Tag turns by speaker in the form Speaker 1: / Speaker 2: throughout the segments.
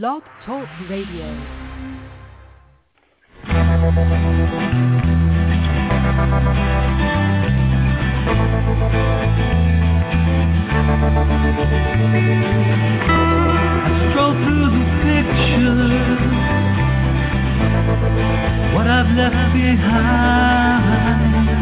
Speaker 1: Blog Talk Radio.
Speaker 2: I stroll through the pictures, what I've left behind.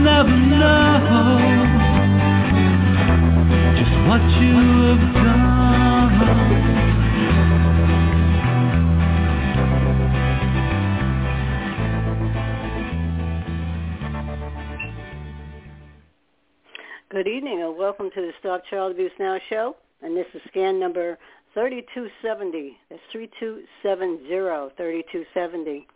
Speaker 2: Never know just what you have done.
Speaker 3: Good evening and welcome to the Stop Child Abuse Now show. And this is SCAN number 3270. That's 3270, 3270.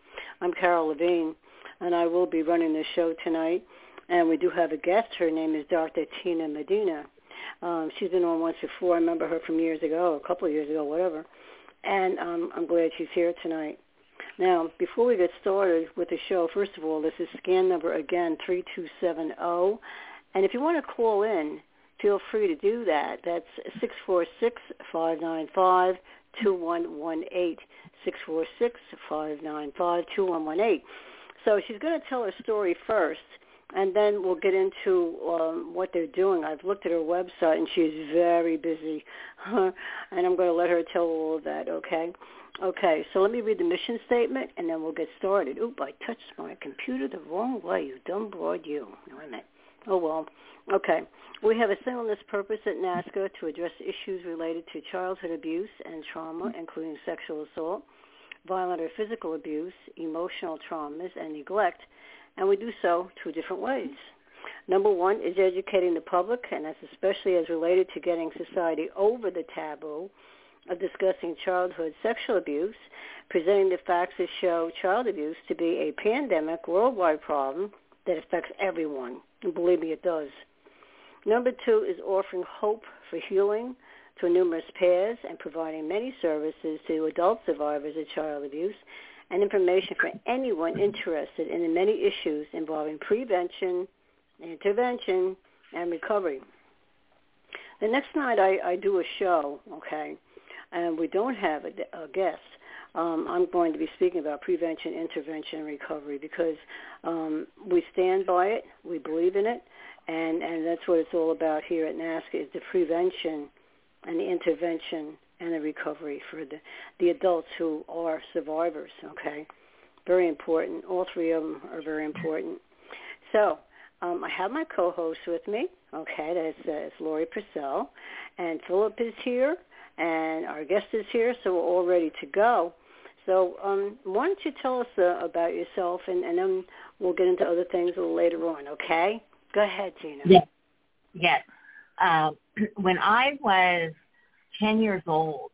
Speaker 3: I'm Carol Levine and I will be running the show tonight. And we do have a guest. Her name is Dr. Tina Medina. Um, she's been on once before. I remember her from years ago, a couple of years ago, whatever. And um, I'm glad she's here tonight. Now, before we get started with the show, first of all, this is SCAN number again, 3270. And if you want to call in, feel free to do that. That's 646-595-2118, 646-595-2118. So she's going to tell her story first, and then we'll get into um, what they're doing. I've looked at her website, and she's very busy, and I'm going to let her tell all of that, okay? Okay, so let me read the mission statement, and then we'll get started. Oop, I touched my computer the wrong way, you dumb broad you. Wait a minute. Oh, well. Okay. We have a singleness purpose at NAASCA to address issues related to childhood abuse and trauma, including sexual assault, violent or physical abuse, emotional traumas, and neglect, and we do so two different ways. Number one is educating the public, and that's especially as related to getting society over the taboo of discussing childhood sexual abuse, presenting the facts that show child abuse to be a pandemic worldwide problem that affects everyone. And believe me, it does. Number two is offering hope for healing through numerous paths and providing many services to adult survivors of child abuse and information for anyone interested in the many issues involving prevention, intervention, and recovery. The next night I, I do a show, okay, and we don't have a, a guest. Um, I'm going to be speaking about prevention, intervention, and recovery because um, we stand by it, we believe in it, and, and that's what it's all about here at NAASCA is the prevention and the intervention and the recovery for the, the adults who are survivors, okay? Very important. All three of them are very important. So um, I have my co-host with me, okay, that's, uh, it's Lori Purcell, and Philip is here, and our guest is here, so we're all ready to go. So um, why don't you tell us uh, about yourself, and, and then we'll get into other things a little later on, okay? Go ahead, Tina.
Speaker 4: Yes. Yes. Uh, when I was 10 years old,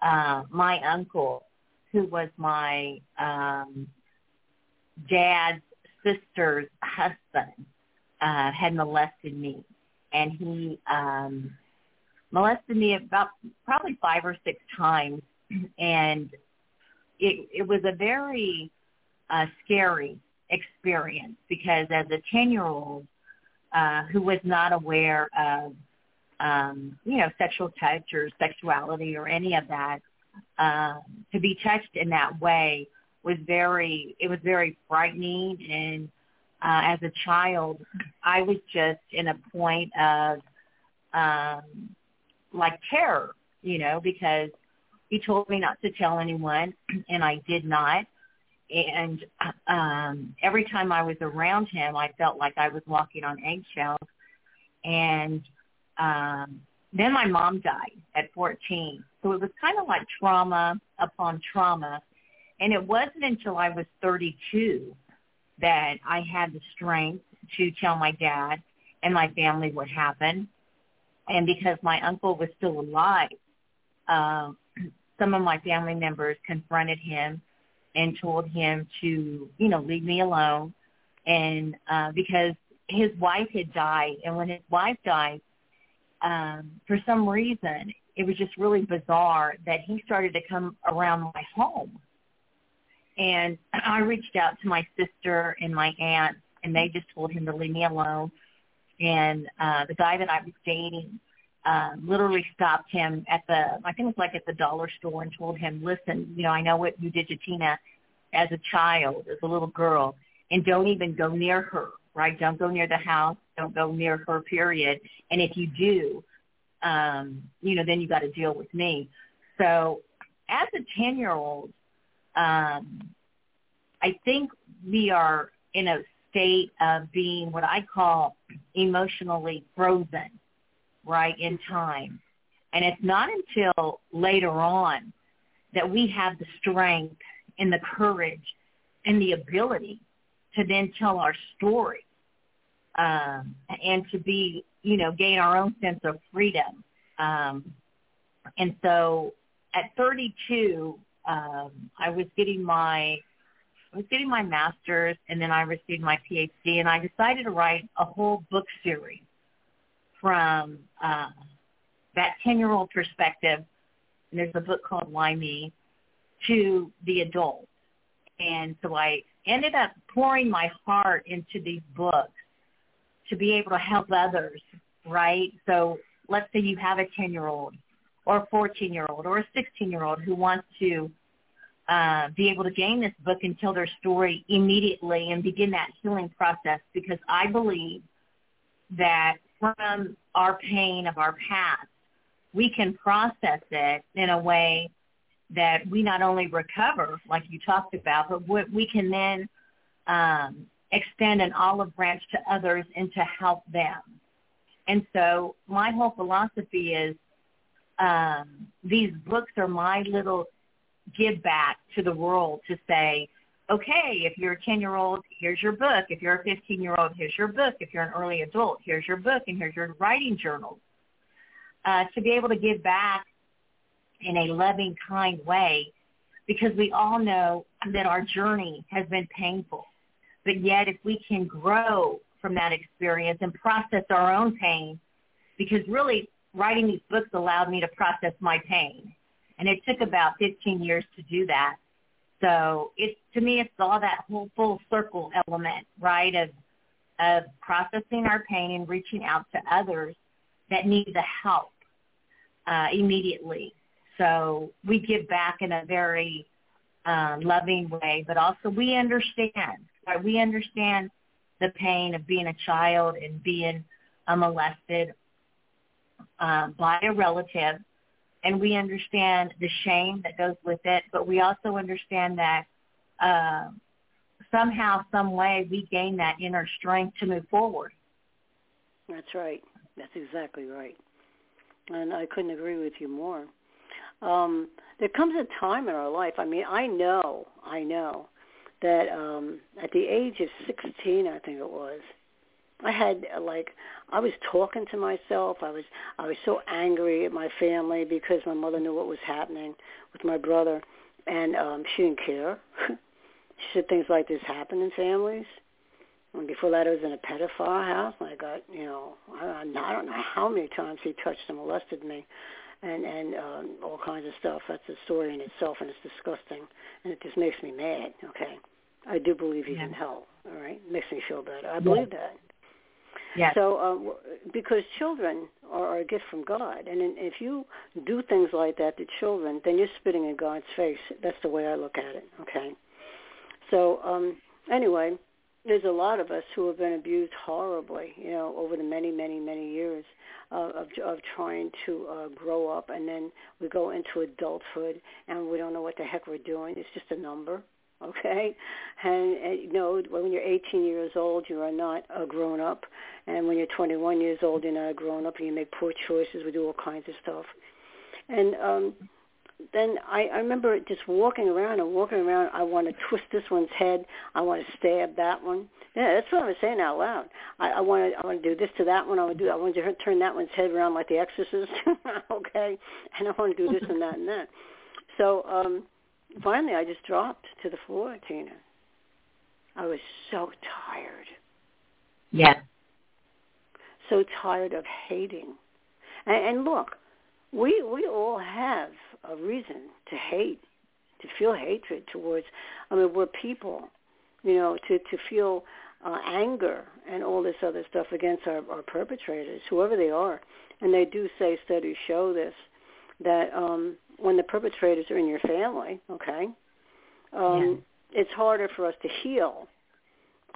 Speaker 4: uh, my uncle, who was my um, dad's sister's husband, uh, had molested me. And he um, molested me about probably five or six times. And it, it was a very uh, scary experience because as a 10-year-old uh, who was not aware of, um, you know, sexual touch or sexuality or any of that, uh, to be touched in that way was very, it was very frightening. And uh, as a child, I was just in a point of um, like terror, you know, because he told me not to tell anyone, and I did not. And um, every time I was around him, I felt like I was walking on eggshells. And um, then my mom died at 14. So it was kind of like trauma upon trauma. And it wasn't until I was 32 that I had the strength to tell my dad and my family what happened. And because my uncle was still alive, uh, some of my family members confronted him and told him to, you know, leave me alone. And uh, because his wife had died, and when his wife died, um, for some reason, it was just really bizarre that he started to come around my home. And I reached out to my sister and my aunt, and they just told him to leave me alone. And uh, the guy that I was dating uh, literally stopped him at the, I think it was like at the dollar store, and told him, "Listen, you know, I know what you did to Tina as a child, as a little girl, and don't even go near her. Right? Don't go near the house. Don't go near her. Period. And if you do, um, you know, then you got to deal with me. So as a 10 year old, um, I think we are in a state of being what I call emotionally frozen, right, in time. And it's not until later on that we have the strength and the courage and the ability to then tell our story um, and to be you know, gain our own sense of freedom. Um, and so at 32, um, I was getting my I was getting my master's, and then I received my PhD, and I decided to write a whole book series from uh, that 10-year-old perspective. And there's a book called Why Me to the adult. And so I ended up pouring my heart into these books to be able to help others, right? So let's say you have a 10-year-old or a 14-year-old or a 16-year-old who wants to uh, be able to gain this book and tell their story immediately and begin that healing process because I believe that from our pain of our past, we can process it in a way that we not only recover, like you talked about, but we can then um, extend an olive branch to others and to help them. And so my whole philosophy is um, these books are my little give back to the world to say, okay, if you're a 10-year-old, here's your book. If you're a 15-year-old, here's your book. If you're an early adult, here's your book, and here's your writing journals. Uh, to be able to give back in a loving, kind way, because we all know that our journey has been painful. But yet if we can grow from that experience and process our own pain, because really writing these books allowed me to process my pain. And it took about 15 years to do that. So it's to me, it's all that whole full circle element, right, of of processing our pain and reaching out to others that need the help uh, immediately. So we give back in a very uh, loving way, but also we understand Right? We understand the pain of being a child and being uh, molested uh, by a relative, and we understand the shame that goes with it. But we also understand that uh, somehow, some way, we gain that inner strength to move forward.
Speaker 3: That's right. That's exactly right. And I couldn't agree with you more. Um, there comes a time in our life. I mean, I know, I know that um at the age of 16 I think it was I had uh, like I was talking to myself. I was I was so angry at my family because my mother knew what was happening with my brother. And um she didn't care. She said things like this happen in families. And before that I was in a pedophile house. I got you know I, I don't know how many times he touched and molested me. And and um, all kinds of stuff. That's a story in itself, and it's disgusting, and it just makes me mad. Okay, I do believe he's yeah. in hell. All right, makes me feel better. I believe yeah. that.
Speaker 4: Yeah.
Speaker 3: So, um, because children are, are a gift from God, and in, if you do things like that to children, then you're spitting in God's face. That's the way I look at it. Okay. So, um, anyway, there's a lot of us who have been abused horribly, you know, over the many, many, many years uh, of of trying to uh, grow up, and then we go into adulthood, and we don't know what the heck we're doing. It's just a number okay? And, and you know, when you're 18 years old, you are not a grown up, and when you're 21 years old, you're not a grown up, and you make poor choices. We do all kinds of stuff, and um, then I, I remember just walking around and walking around. I want to twist this one's head. I want to stab that one. Yeah, that's what I was saying out loud. I, I want to I want to do this to that one. I want to do I want to turn that one's head around like The Exorcist. okay, and I want to do this and that and that. So um finally, I just dropped to the floor, Tina. I was so tired.
Speaker 4: Yeah.
Speaker 3: So tired of hating. And, and look, we we all have a reason to hate, to feel hatred towards. I mean, we're people, you know, to to feel uh, anger and all this other stuff against our, our perpetrators, whoever they are. And they do say studies show this that um, when the perpetrators are in your family, okay, um, yeah. it's harder for us to heal,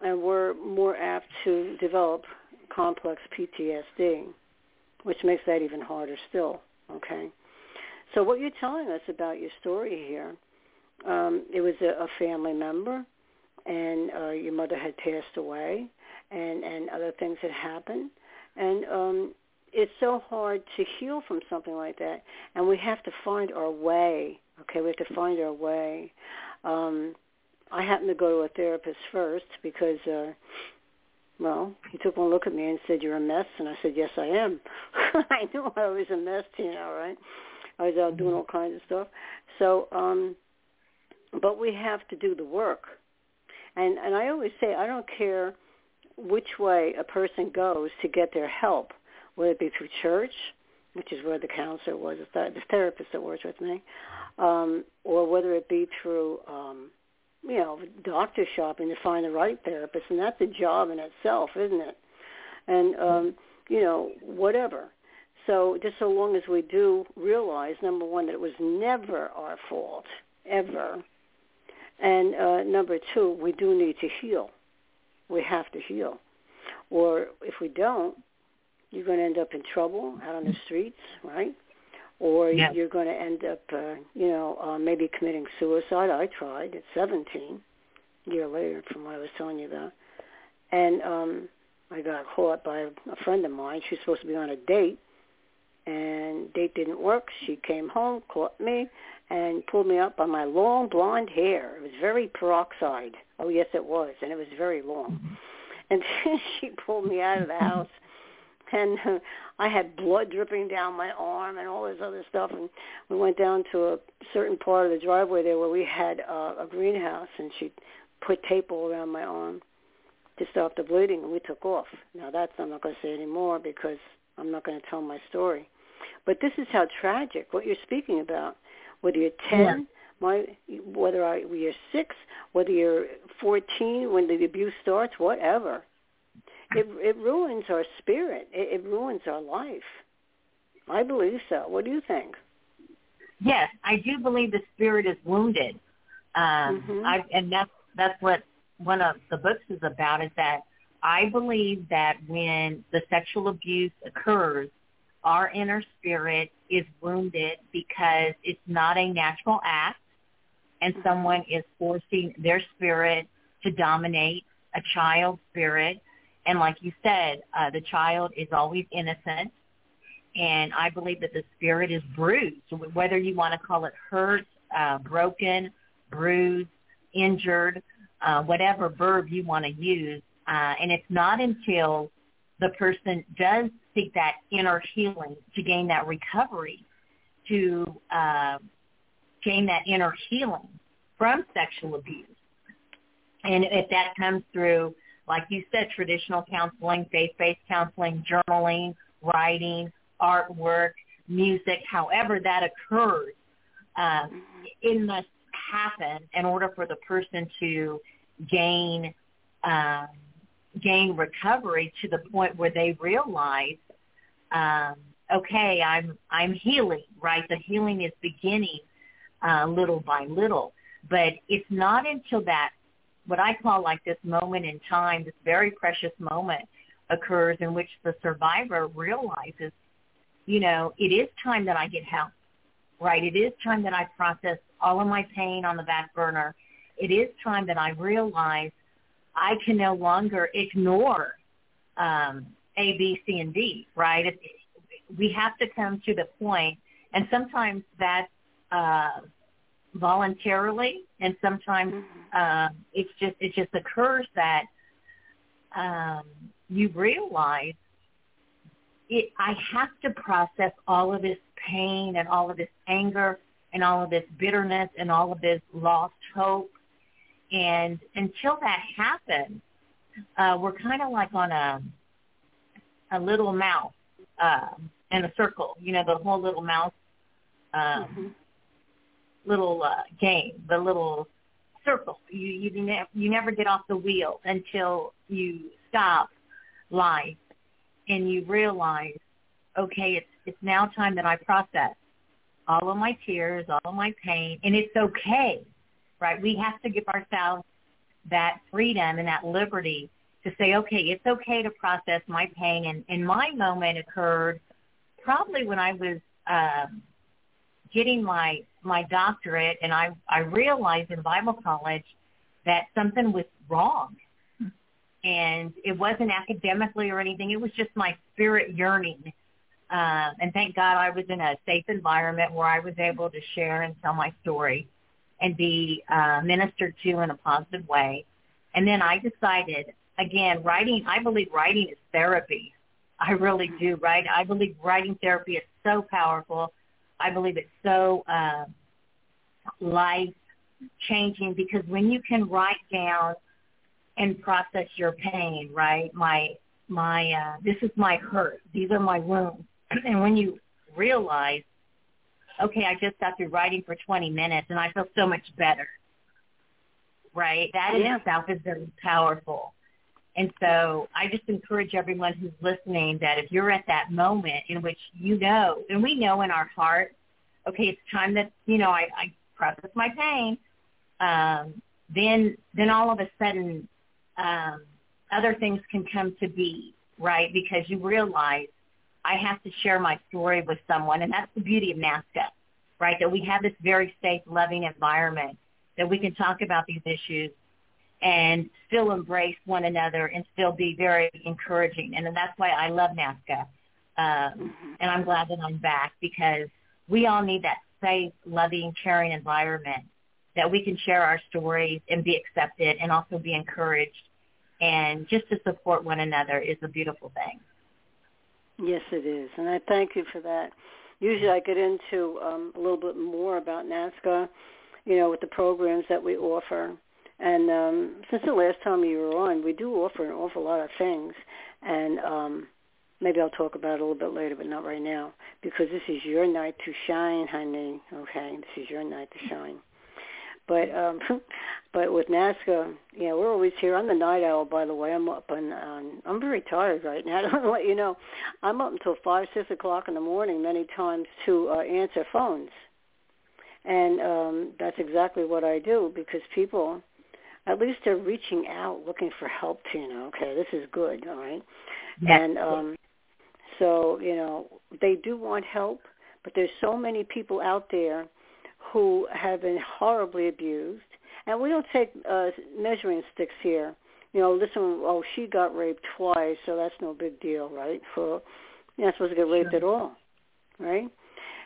Speaker 3: and we're more apt to develop complex PTSD, which makes that even harder still. Okay, so what you're telling us about your story here, um, it was a, a family member, and uh, your mother had passed away, and and other things had happened, and um, it's so hard to heal from something like that, and we have to find our way. Okay, we have to find our way. Um, I happened to go to a therapist first because, uh, well, he took one look at me and said, "You're a mess," and I said, "Yes, I am." I knew I was a mess, you know, right? I was out doing all kinds of stuff. So, um, but we have to do the work, and and I always say I don't care which way a person goes to get their help whether it be through church, which is where the counselor was, the therapist that works with me, um, or whether it be through, um, you know, doctor shopping to find the right therapist, and that's a job in itself, isn't it? And um, you know, whatever. So just so long as we do realize, number one, that it was never our fault, ever, and uh, number two, we do need to heal. We have to heal. Or if we don't, you're going to end up in trouble out on the streets, right? Or
Speaker 4: yeah.
Speaker 3: you're going to end up, uh, you know, uh, maybe committing suicide. I tried at 17, a year later, from what I was telling you about. And um, I got caught by a, a friend of mine. She was supposed to be on a date, and date didn't work. She came home, caught me, and pulled me up by my long blonde hair. It was very peroxide. Oh yes, it was, and it was very long. And she pulled me out of the house and I had blood dripping down my arm and all this other stuff. And we went down to a certain part of the driveway there where we had uh, a greenhouse, and she put tape all around my arm to stop the bleeding, and we took off. Now that's I'm not going to say anymore because I'm not going to tell my story. But this is how tragic what you're speaking about. Whether you're 10, yeah. my whether I, you're six, whether you're 14, when the abuse starts, whatever it it ruins our spirit. It, it ruins our life. I believe so. What do you think?
Speaker 4: Yes, I do believe the spirit is wounded. Um, mm-hmm. I, and that's that's what one of the books is about. Is that I believe that when the sexual abuse occurs, our inner spirit is wounded because it's not a natural act, and mm-hmm. someone is forcing their spirit to dominate a child's spirit and like you said, uh, the child is always innocent. And I believe that the spirit is bruised, whether you want to call it hurt, uh, broken, bruised, injured, uh, whatever verb you want to use. Uh, and it's not until the person does seek that inner healing to gain that recovery, to uh, gain that inner healing from sexual abuse. And if that comes through like you said, traditional counseling, faith-based counseling, journaling, writing, artwork, music, however that occurs, um, it must happen in order for the person to gain um, gain recovery to the point where they realize, um, okay, I'm I'm healing, right? The healing is beginning uh, little by little, but it's not until that what I call like this moment in time, this very precious moment occurs in which the survivor realizes, you know, it is time that I get help, right? It is time that I process all of my pain on the back burner. It is time that I realize I can no longer ignore um, A, B, C, and D, right? It, we have to come to the point, and sometimes that's uh, voluntarily, and sometimes
Speaker 3: Mm-hmm.
Speaker 4: uh, it's just it just occurs that um, you realize it. I have to process all of this pain and all of this anger and all of this bitterness and all of this lost hope, and until that happens, uh, we're kind of like on a a little mouse uh, in a circle. You know, the whole little mouse um,
Speaker 3: Mhm.
Speaker 4: Little uh, game, the little circle. You you never you never get off the wheel until you stop life and you realize, okay, it's it's now time that I process all of my tears, all of my pain, and it's okay, right? We have to give ourselves that freedom and that liberty to say, okay, it's okay to process my pain. And, and my moment occurred probably when I was um, getting my my doctorate, and I I realized in Bible college that something was wrong, and it wasn't academically or anything. It was just my spirit yearning. Uh, and thank God I was in a safe environment where I was able to share and tell my story and be uh, ministered to in a positive way. And then I decided, again, writing, I believe writing is therapy. I really do, right? I believe writing therapy is so powerful. I believe it's so uh, life changing because when you can write down and process your pain, right? My my uh, this is my hurt. These are my wounds. and when you realize, okay, I just got through writing for 20 minutes and I feel so much better. Right? That in
Speaker 3: Yeah.
Speaker 4: itself is very powerful. And so I just encourage everyone who's listening that if you're at that moment in which you know, and we know in our heart, okay, it's time that, you know, I, I process my pain, um, then then all of a sudden um, other things can come to be, right? Because you realize I have to share my story with someone, and that's the beauty of NAASCA, right? That we have this very safe, loving environment that we can talk about these issues and still embrace one another and still be very encouraging. And that's why I love NAASCA. Um, and I'm glad that I'm back because we all need that safe, loving, caring environment that we can share our stories and be accepted and also be encouraged. And just to support one another is a beautiful thing.
Speaker 3: Yes, it is, and I thank you for that. Usually, I get into um, a little bit more about NAASCA, you know, with the programs that we offer. And um, since the last time you were on, we do offer an awful lot of things, and um, maybe I'll talk about it a little bit later, but not right now, because this is your night to shine, honey. Okay, this is your night to shine. But um, but with NAASCA, yeah, we're always here. I'm the night owl, by the way. I'm up and um, I'm very tired right now. I don't want to let you know. I'm up until five, six o'clock in the morning many times to uh, answer phones, and um, that's exactly what I do because people, at least they're reaching out looking for help. you know okay, this is good, all right,
Speaker 4: Yes.
Speaker 3: and um, so you know they do want help, but there's so many people out there who have been horribly abused. And we don't take uh, measuring sticks here. You know, listen, oh, she got raped twice, so that's no big deal, right? For you're not supposed to get raped
Speaker 4: Sure.
Speaker 3: at all, right?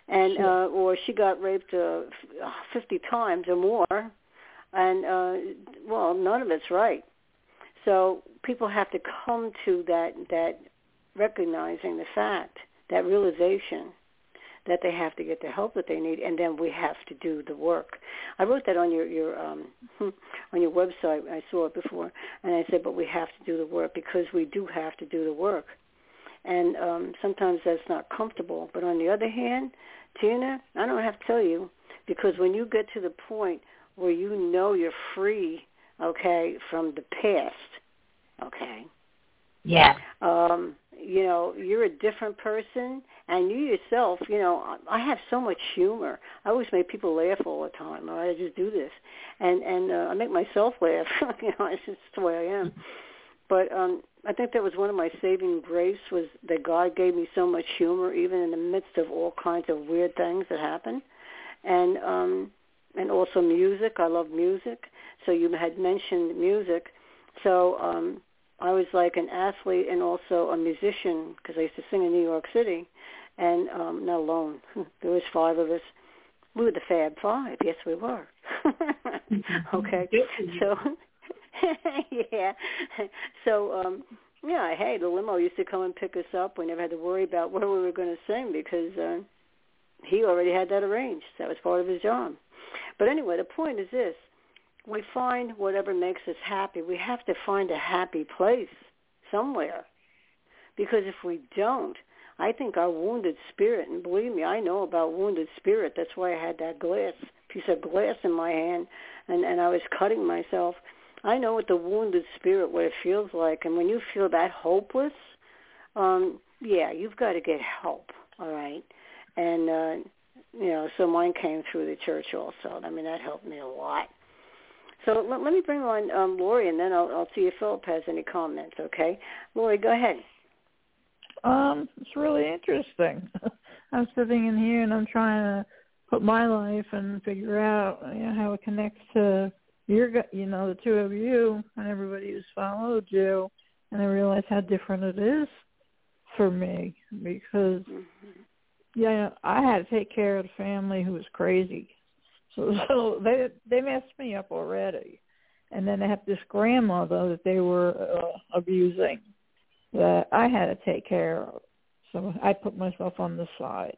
Speaker 3: And
Speaker 4: Sure.
Speaker 3: uh, or she got raped uh, f- 50 times or more, and uh, well, none of it's right. So people have to come to that that recognizing the fact, that realization that they have to get the help that they need, and then we have to do the work. I wrote that on your your um, on your website. I saw it before, and I said, but we have to do the work because we do have to do the work. And um, sometimes that's not comfortable. But on the other hand, Tina, I don't have to tell you because when you get to the point where you know you're free, okay, from the past, okay,
Speaker 4: Yeah.
Speaker 3: um, you know, you're a different person, and you yourself, you know, I I have so much humor. I always make people laugh all the time. Right, I just do this, and and uh, I make myself laugh. you know, it's just the way I am. But um, I think that was one of my saving grace was that God gave me so much humor, even in the midst of all kinds of weird things that happen, and um, and also music. I love music. So you had mentioned music. So um, I was like an athlete and also a musician because I used to sing in New York City, and um, not alone. there was five of us, We were the Fab Five. Yes, we were. okay. So yeah. So um yeah, hey, the limo used to come and pick us up. We never had to worry about where we were going to sing because uh he already had that arranged. That was part of his job. But anyway, the point is this. We find whatever makes us happy. We have to find a happy place somewhere. Because if we don't, I think our wounded spirit, and believe me, I know about wounded spirit. That's why I had that glass, piece of glass in my hand, and, and I was cutting myself. I know what the wounded spirit, what it feels like. And when you feel that hopeless, um, yeah, you've got to get help, all right? And, uh, you know, so mine came through the church also. I mean, that helped me a lot. So let, let me bring on um, Lori, and then I'll, I'll see if Philip has any comments, okay? Lori, go ahead.
Speaker 5: Um, it's really interesting. I'm sitting in here and I'm trying to put my life and figure out you know, how it connects to your, you know, the two of you and everybody who's followed you, and I realize how different it is for me because, yeah, I had to take care of the family who was crazy, so so they they messed me up already, and then they have this grandmother that they were uh, abusing that I had to take care of. So I put myself on the side.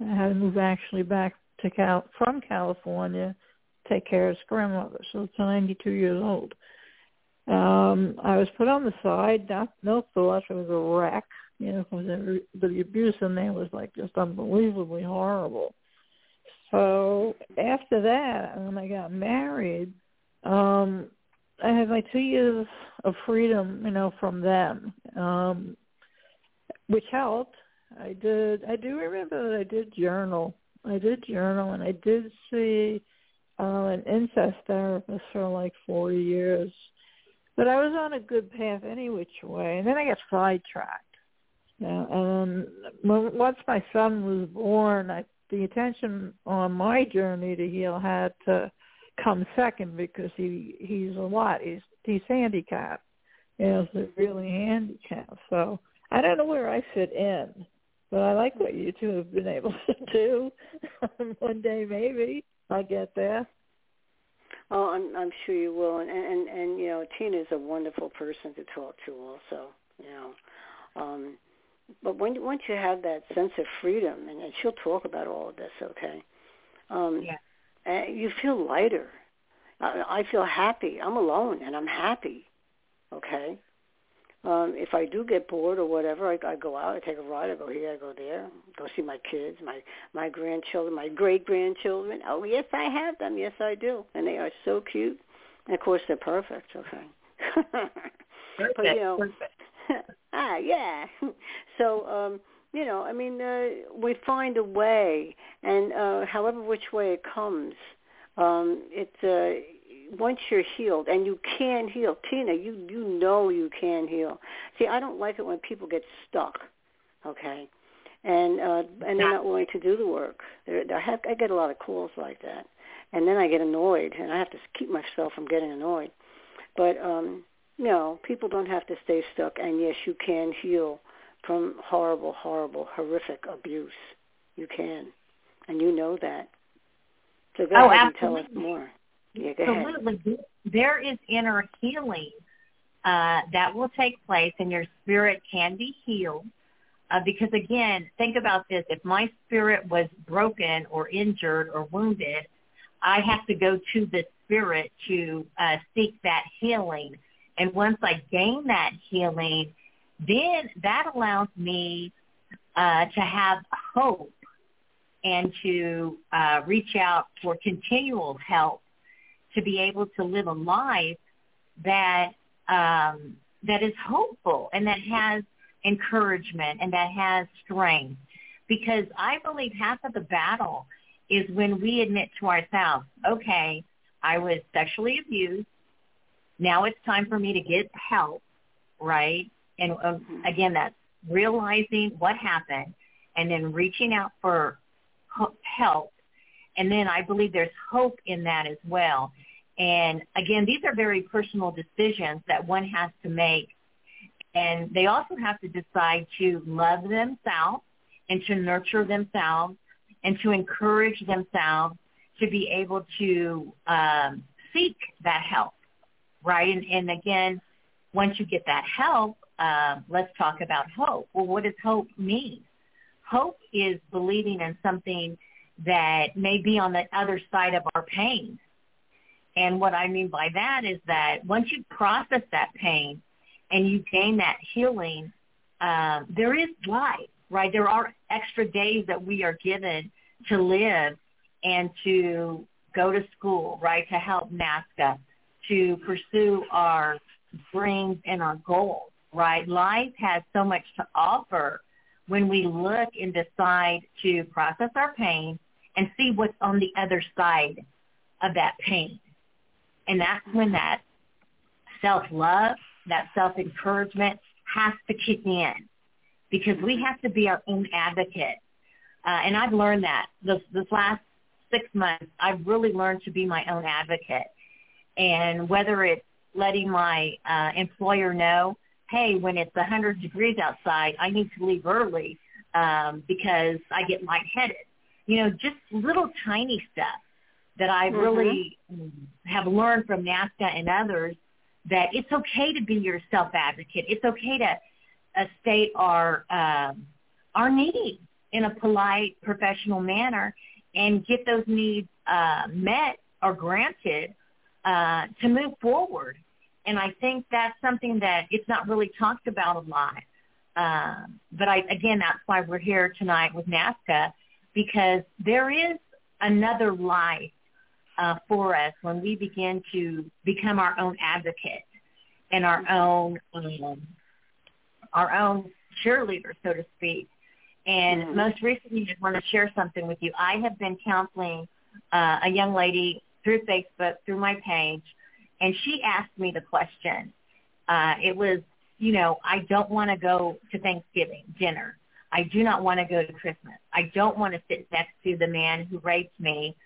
Speaker 5: I had to move actually back to Cal from California, to take care of his grandmother. So it's 92 years old. Um, I was put on the side. Not, no thoughts. I was a wreck. You know, because the abuse in there was like just unbelievably horrible. So after that, when I got married, um, I had like two years of freedom, you know, from them, um, which helped. I did. I do remember that I did journal. I did journal, and I did see uh, an incest therapist for like four years. But I was on a good path any which way, and then I got sidetracked. Yeah, and once my son was born, I, the attention on my journey to heal had to come second because he he's a lot. He's he's handicapped. You know, so really handicapped. So I don't know where I fit in, but I like what you two have been able to do. One day maybe I'll get there.
Speaker 3: Oh, I'm I'm sure you will, and and and you know Tina is a wonderful person to talk to, also. You know, um, but when once you have that sense of freedom, and, and she'll talk about all of this, okay? Um, yeah you feel lighter. I, I feel happy. I'm alone and I'm happy. Okay. Um, if I do get bored or whatever, I, I go out, I take a ride, I go here, I go there, go see my kids, my my grandchildren, my great grandchildren. Oh yes, I have them. Yes, I do, and they are so cute. And of course, they're perfect. Okay.
Speaker 4: perfect.
Speaker 3: but you know,
Speaker 4: perfect.
Speaker 3: ah, yeah. so um, you know, I mean, uh, we find a way, and uh, however which way it comes, um, it's uh, once you're healed, and you can heal. Tina, you you know you can heal. See, I don't like it when people get stuck. Okay, and uh, and they're not willing to do the work. They're, I have I get a lot of calls like that, and then I get annoyed, and I have to keep myself from getting annoyed. But um, know, people don't have to stay stuck, and yes, you can heal from horrible, horrible, horrific abuse. You can, and you know that. So go
Speaker 4: oh,
Speaker 3: ahead
Speaker 4: absolutely.
Speaker 3: and tell us more. Yeah, go
Speaker 4: absolutely. Ahead. There is inner healing uh, that will take place, and your spirit can be healed. Uh, because again, think about this: if my spirit was broken or injured or wounded, I have to go to the spirit to uh, seek that healing. And once I gain that healing, then that allows me uh, to have hope and to uh, reach out for continual help to be able to live a life that um, that is hopeful and that has encouragement and that has strength. Because I believe half of the battle is when we admit to ourselves, okay, I was sexually abused. Now it's time for me to get help, right? And um, again, that's realizing what happened and then reaching out for help. And then I believe there's hope in that as well. And again, these are very personal decisions that one has to make. And they also have to decide to love themselves and to nurture themselves and to encourage themselves to be able to um, seek that help, right? And, and again, once you get that help, uh, let's talk about hope. Well, what does hope mean? Hope is believing in something that may be on the other side of our pain. And what I mean by that is that once you process that pain and you gain that healing, um, there is life, right? There are extra days that we are given to live and to go to school, right, to help NAASCA, to pursue our dreams and our goals, right? Life has so much to offer when we look and decide to process our pain and see what's on the other side of that pain. And that's when that self-love, that self-encouragement has to kick in because we have to be our own advocate. Uh, and I've learned that this, this last six months, I've really learned to be my own advocate. And whether it's letting my uh, employer know, hey, when it's 100 degrees outside, I need to leave early um, because I get lightheaded. You know, just little tiny stuff that I mm-hmm. really have learned from NAASCA and others that it's okay to be your self advocate. It's okay to uh, state our um, our needs in a polite, professional manner, and get those needs uh, met or granted uh, to move forward. And I think that's something that it's not really talked about a lot. Uh, but I, again, that's why we're here tonight with NAASCA because there is another life uh, for us when we begin to become our own advocate and our own um, our own cheerleader, so to speak. And mm-hmm. most recently, I just want to share something with you. I have been counseling uh, a young lady through Facebook, through my page, and she asked me the question. Uh, it was, you know, I don't want to go to Thanksgiving dinner. I do not want to go to Christmas. I don't want to sit next to the man who raped me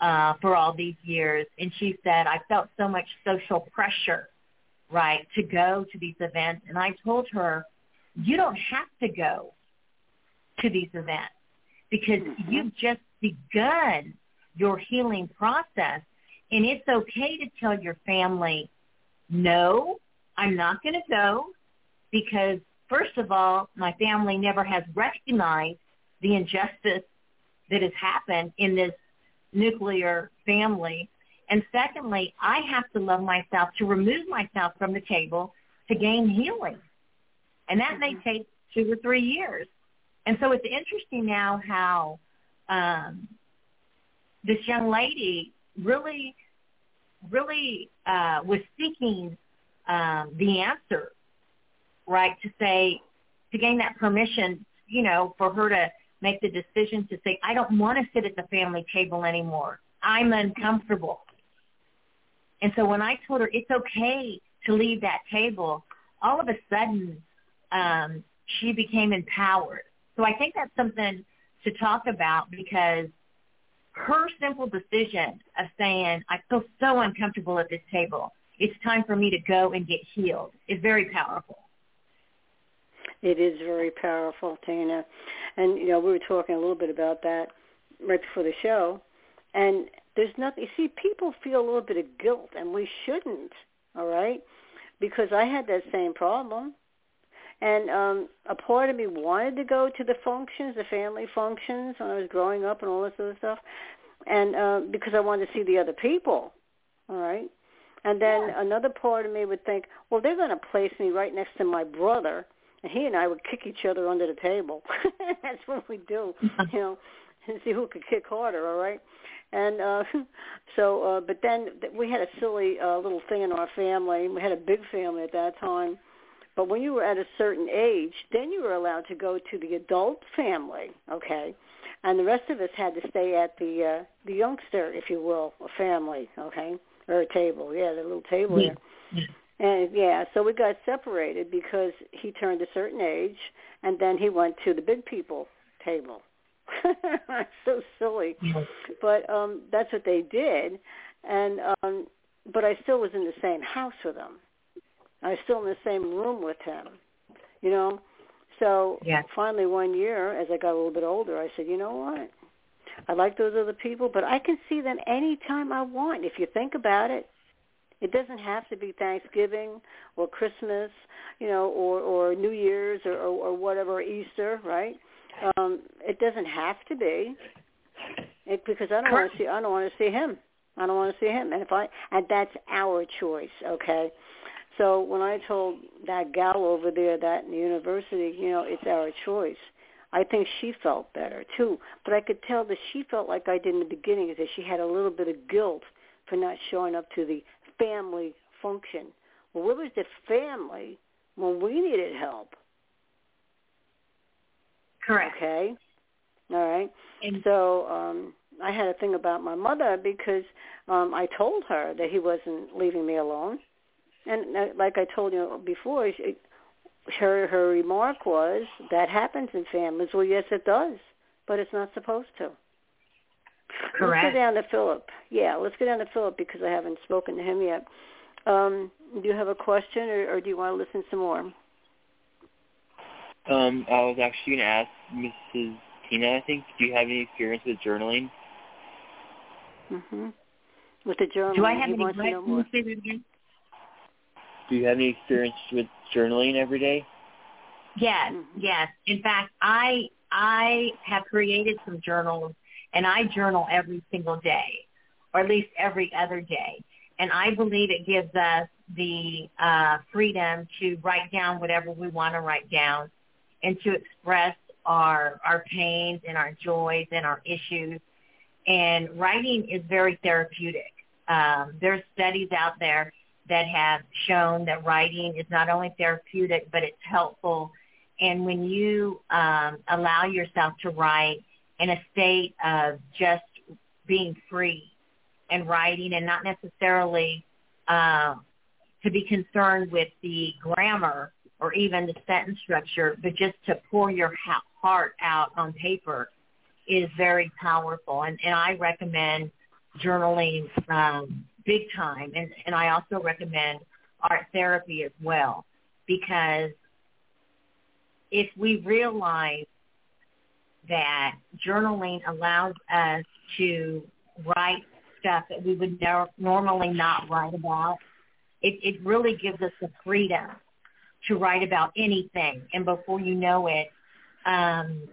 Speaker 4: uh, for all these years. And she said, I felt so much social pressure, right, to go to these events. And I told her, you don't have to go to these events because mm-hmm. you've just begun your healing process. And it's okay to tell your family, no, I'm not going to go because, first of all, my family never has recognized the injustice that has happened in this nuclear family. And secondly, I have to love myself to remove myself from the table to gain healing. And that may take two or three years. And so it's interesting now how um, this young lady really, really uh, was seeking um, the answer, right? To say, to gain that permission, you know, for her to make the decision to say, I don't want to sit at the family table anymore. I'm uncomfortable. And so when I told her it's okay to leave that table, all of a sudden um, she became empowered. So I think that's something to talk about because her simple decision of saying, I feel so uncomfortable at this table. It's time for me to go and get healed is very powerful.
Speaker 3: It is very powerful, Tina. And, you know, we were talking a little bit about that right before the show. And there's nothing, you see, people feel a little bit of guilt, and we shouldn't, all right? Because I had that same problem. And um a part of me wanted to go to the functions, the family functions when I was growing up and all this other stuff. And uh because I wanted to see the other people. All right. And then yeah. another part of me would think, well, they're going to place me right next to my brother, and he and I would kick each other under the table. That's what we do, you know, and see who could kick harder. All right. And uh so uh but then we had a silly uh little thing in our family. We had a big family at that time but when you were at a certain age, then you were allowed to go to the adult family, okay? And the rest of us had to stay at the uh, the youngster, if you will, a family, okay, or a table. Yeah, the little table
Speaker 4: yeah.
Speaker 3: there. And yeah, so we got separated because he turned a certain age, and then he went to the big people table. so silly, but um that's what they did, and um but I still was in the same house with them. I was still in the same room with him, you know. So
Speaker 4: yeah.
Speaker 3: finally one year, as I got a little bit older, I said, you know what? I like those other people, but I can see them anytime I want. If you think about it, it doesn't have to be Thanksgiving or Christmas, you know, or or New Year's or or, or whatever, Easter, right? Um, it doesn't have to be, it, because I don't want to see I don't want to see him. I don't want to see him, and if I and that's our choice, okay. So when I told that gal over there that in the university, you know, it's our choice. I think she felt better too, but I could tell that she felt like I did in the beginning, is that she had a little bit of guilt for not showing up to the family function. Well, where was the family when we needed help?
Speaker 4: Correct.
Speaker 3: Okay. All right. And so um I had a thing about my mother because um I told her that he wasn't leaving me alone. And uh, like I told you before, she, her her remark was that happens in families. Well, yes, it does, but it's not supposed to.
Speaker 4: Correct.
Speaker 3: Let's go down to Philip. Yeah, let's go down to Philip because I haven't spoken to him yet. Um, do you have a question, or, or do you want to listen some more?
Speaker 6: Um, I was actually going to ask Mrs. Tina. I think. Do you have any experience with journaling?
Speaker 3: Mhm. With the journaling.
Speaker 4: Do I have
Speaker 3: he
Speaker 4: any?
Speaker 3: wants to know more.
Speaker 4: Say that again.
Speaker 6: Do you have any experience with journaling every day?
Speaker 4: Yes, yes. In fact, I I have created some journals, and I journal every single day, or at least every other day. And I believe it gives us the uh, freedom to write down whatever we want to write down, and to express our our pains and our joys and our issues. And writing is very therapeutic. Um, there's studies out there that have shown that writing is not only therapeutic, but it's helpful. And when you um, allow yourself to write in a state of just being free and writing and not necessarily um, to be concerned with the grammar or even the sentence structure, but just to pour your ha- heart out on paper is very powerful. And, and I recommend journaling um, big time. And, and I also recommend art therapy as well because if we realize that journaling allows us to write stuff that we would no- normally not write about, it, it really gives us the freedom to write about anything. And before you know it, um,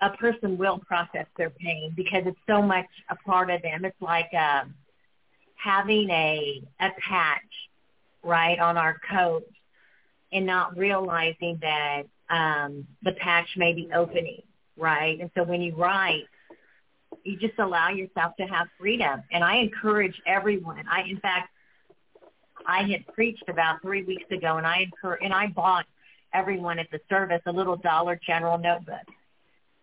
Speaker 4: a person will process their pain because it's so much a part of them. It's like um, having a a patch right on our coat and not realizing that um, the patch may be opening, right? And so when you write, you just allow yourself to have freedom. And I encourage everyone. I, in fact, I had preached about three weeks ago, and I encourage, and I bought everyone at the service a little Dollar General notebook.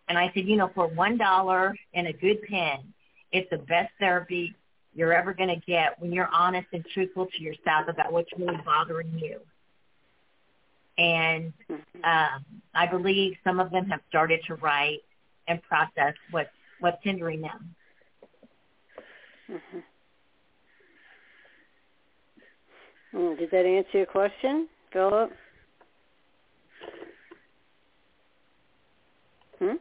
Speaker 4: And I said, you know, for one dollar and a good pen, it's the best therapy you're ever going to get when you're honest and truthful to yourself about what's really bothering you. And um, I believe some of them have started to write and process what's what's hindering them.
Speaker 3: Mm-hmm. Mm, did that answer your question, Philip? Hmm?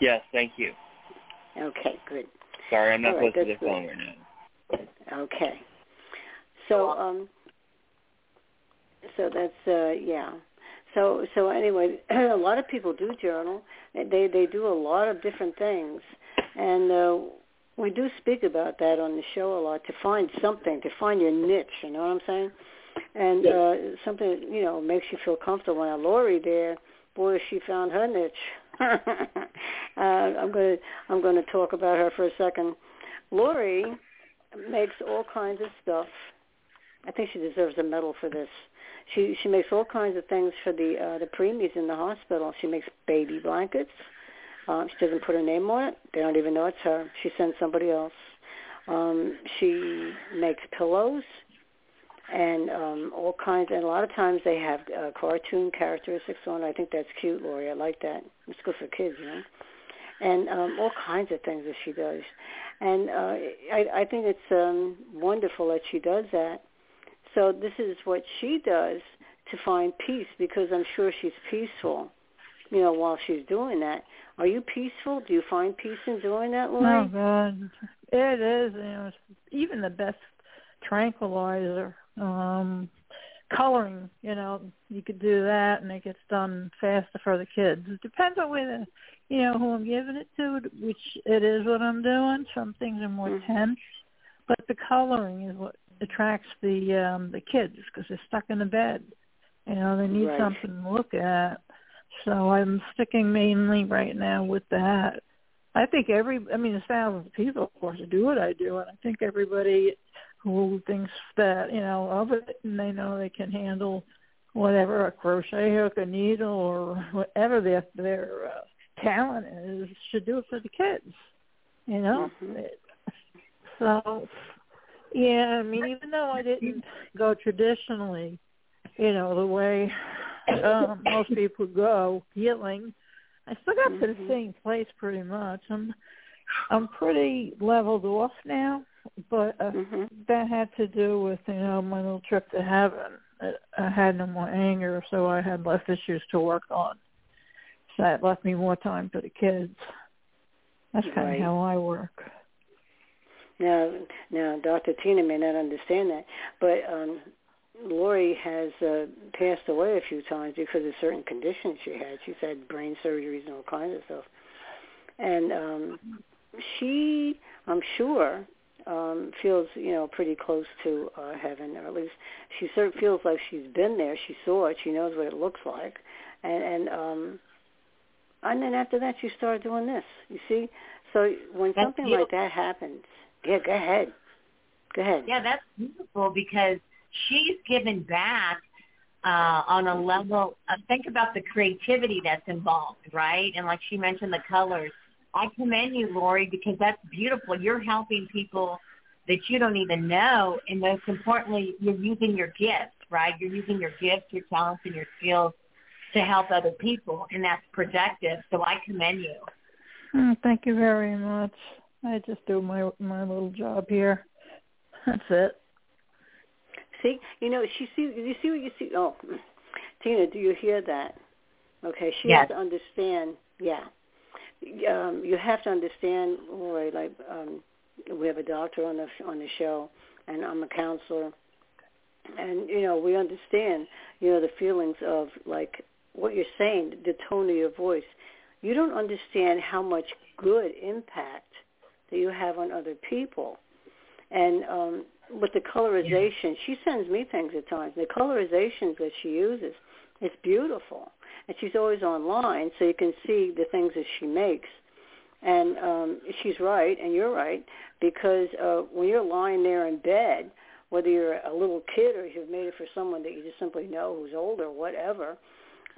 Speaker 6: Yes, thank you.
Speaker 3: Okay, good.
Speaker 6: Sorry, I'm not
Speaker 3: All right,
Speaker 6: close to the
Speaker 3: that's
Speaker 6: phone right now.
Speaker 3: Okay. So um so that's uh yeah. So so anyway, a lot of people do journal. They they do a lot of different things. And uh we do speak about that on the show a lot to find something, to find your niche, you know what I'm saying? And uh something, you know, makes you feel comfortable. Now Lori there, boy, she found her niche. uh, I'm to I'm going to talk about her for a second. Lori makes all kinds of stuff. I think she deserves a medal for this. She she makes all kinds of things for the uh, the preemies in the hospital. She makes baby blankets. Uh, she doesn't put her name on it. They don't even know it's her. She sends somebody else. Um, she makes pillows and um, all kinds. And a lot of times they have uh, cartoon characteristics on. I think that's cute, Lori. I like that. It's good for kids, you know. And um, all kinds of things that she does. And uh, I, I think it's um, wonderful that she does that. So this is what she does to find peace because I'm sure she's peaceful you know, while she's doing that. Are you peaceful? Do you find peace in doing that, Lori?
Speaker 5: Oh God, it is. You know, even the best tranquilizer, um, coloring. You know, you could do that, and it gets done faster for the kids. It depends on whether, you know, who I'm giving it to, which it is what I'm doing. Some things are more
Speaker 3: Mm-hmm.
Speaker 5: tense, but the coloring is what attracts the um the kids because they're stuck in the bed. You know, they need
Speaker 3: Right.
Speaker 5: something to look at. So I'm sticking mainly right now with that. I think every, I mean, there's thousands of people, of course, who do what I do, and I think everybody who thinks that, you know, of it, and they know they can handle whatever, a crochet hook, a needle, or whatever their their uh, talent is, should do it for the kids. You know,
Speaker 3: Mhm.
Speaker 5: It- so yeah, I mean, even though I didn't go traditionally, you know, the way um, most people go healing, I still got to the
Speaker 3: Mhm.
Speaker 5: same place pretty much. I'm I'm pretty leveled off now, but uh,
Speaker 3: Mhm.
Speaker 5: that had to do with you know my little trip to heaven. I, I had no more anger, so I had less issues to work on. So that left me more time for the kids. That's kind
Speaker 3: Right.
Speaker 5: of how I work.
Speaker 3: Now, now, Dr. Tina may not understand that, but um, Lori has uh, passed away a few times because of certain conditions she had. She's had brain surgeries and all kinds of stuff. And um, she, I'm sure, um, feels you know pretty close to uh, heaven, or at least she sort of feels like she's been there. She saw it. She knows what it looks like, and and um, and then after that, she started doing this. You see, so when
Speaker 4: That's
Speaker 3: something
Speaker 4: beautiful.
Speaker 3: like that happens, yeah, go ahead, go ahead.
Speaker 4: Yeah, that's beautiful because she's given back uh, on a level. Uh, think about the creativity that's involved, right? And like she mentioned, the colors. I commend you, Lori, because that's beautiful. You're helping people that you don't even know, and most importantly, you're using your gifts, right? You're using your gifts, your talents, and your skills to help other people, and that's productive. So I commend you.
Speaker 5: Mm, thank you very much. I just do my my little job here. That's it.
Speaker 3: See, you know, she see. You see what you see. Oh, Tina, do you hear that? Okay, she
Speaker 4: Yes.
Speaker 3: has to understand. Yeah, um, you have to understand, Lori. Like, um, we have a doctor on the on the show, and I'm a counselor, and you know, we understand. You know, the feelings of like what you're saying, the tone of your voice. You don't understand how much good impact that you have on other people, and um, with the colorization, she sends me things at times. The colorizations that she uses, it's beautiful. And she's always online, so you can see the things that she makes. And um, she's right, and you're right, because uh, when you're lying there in bed, whether you're a little kid or you've made it for someone that you just simply know who's older, whatever,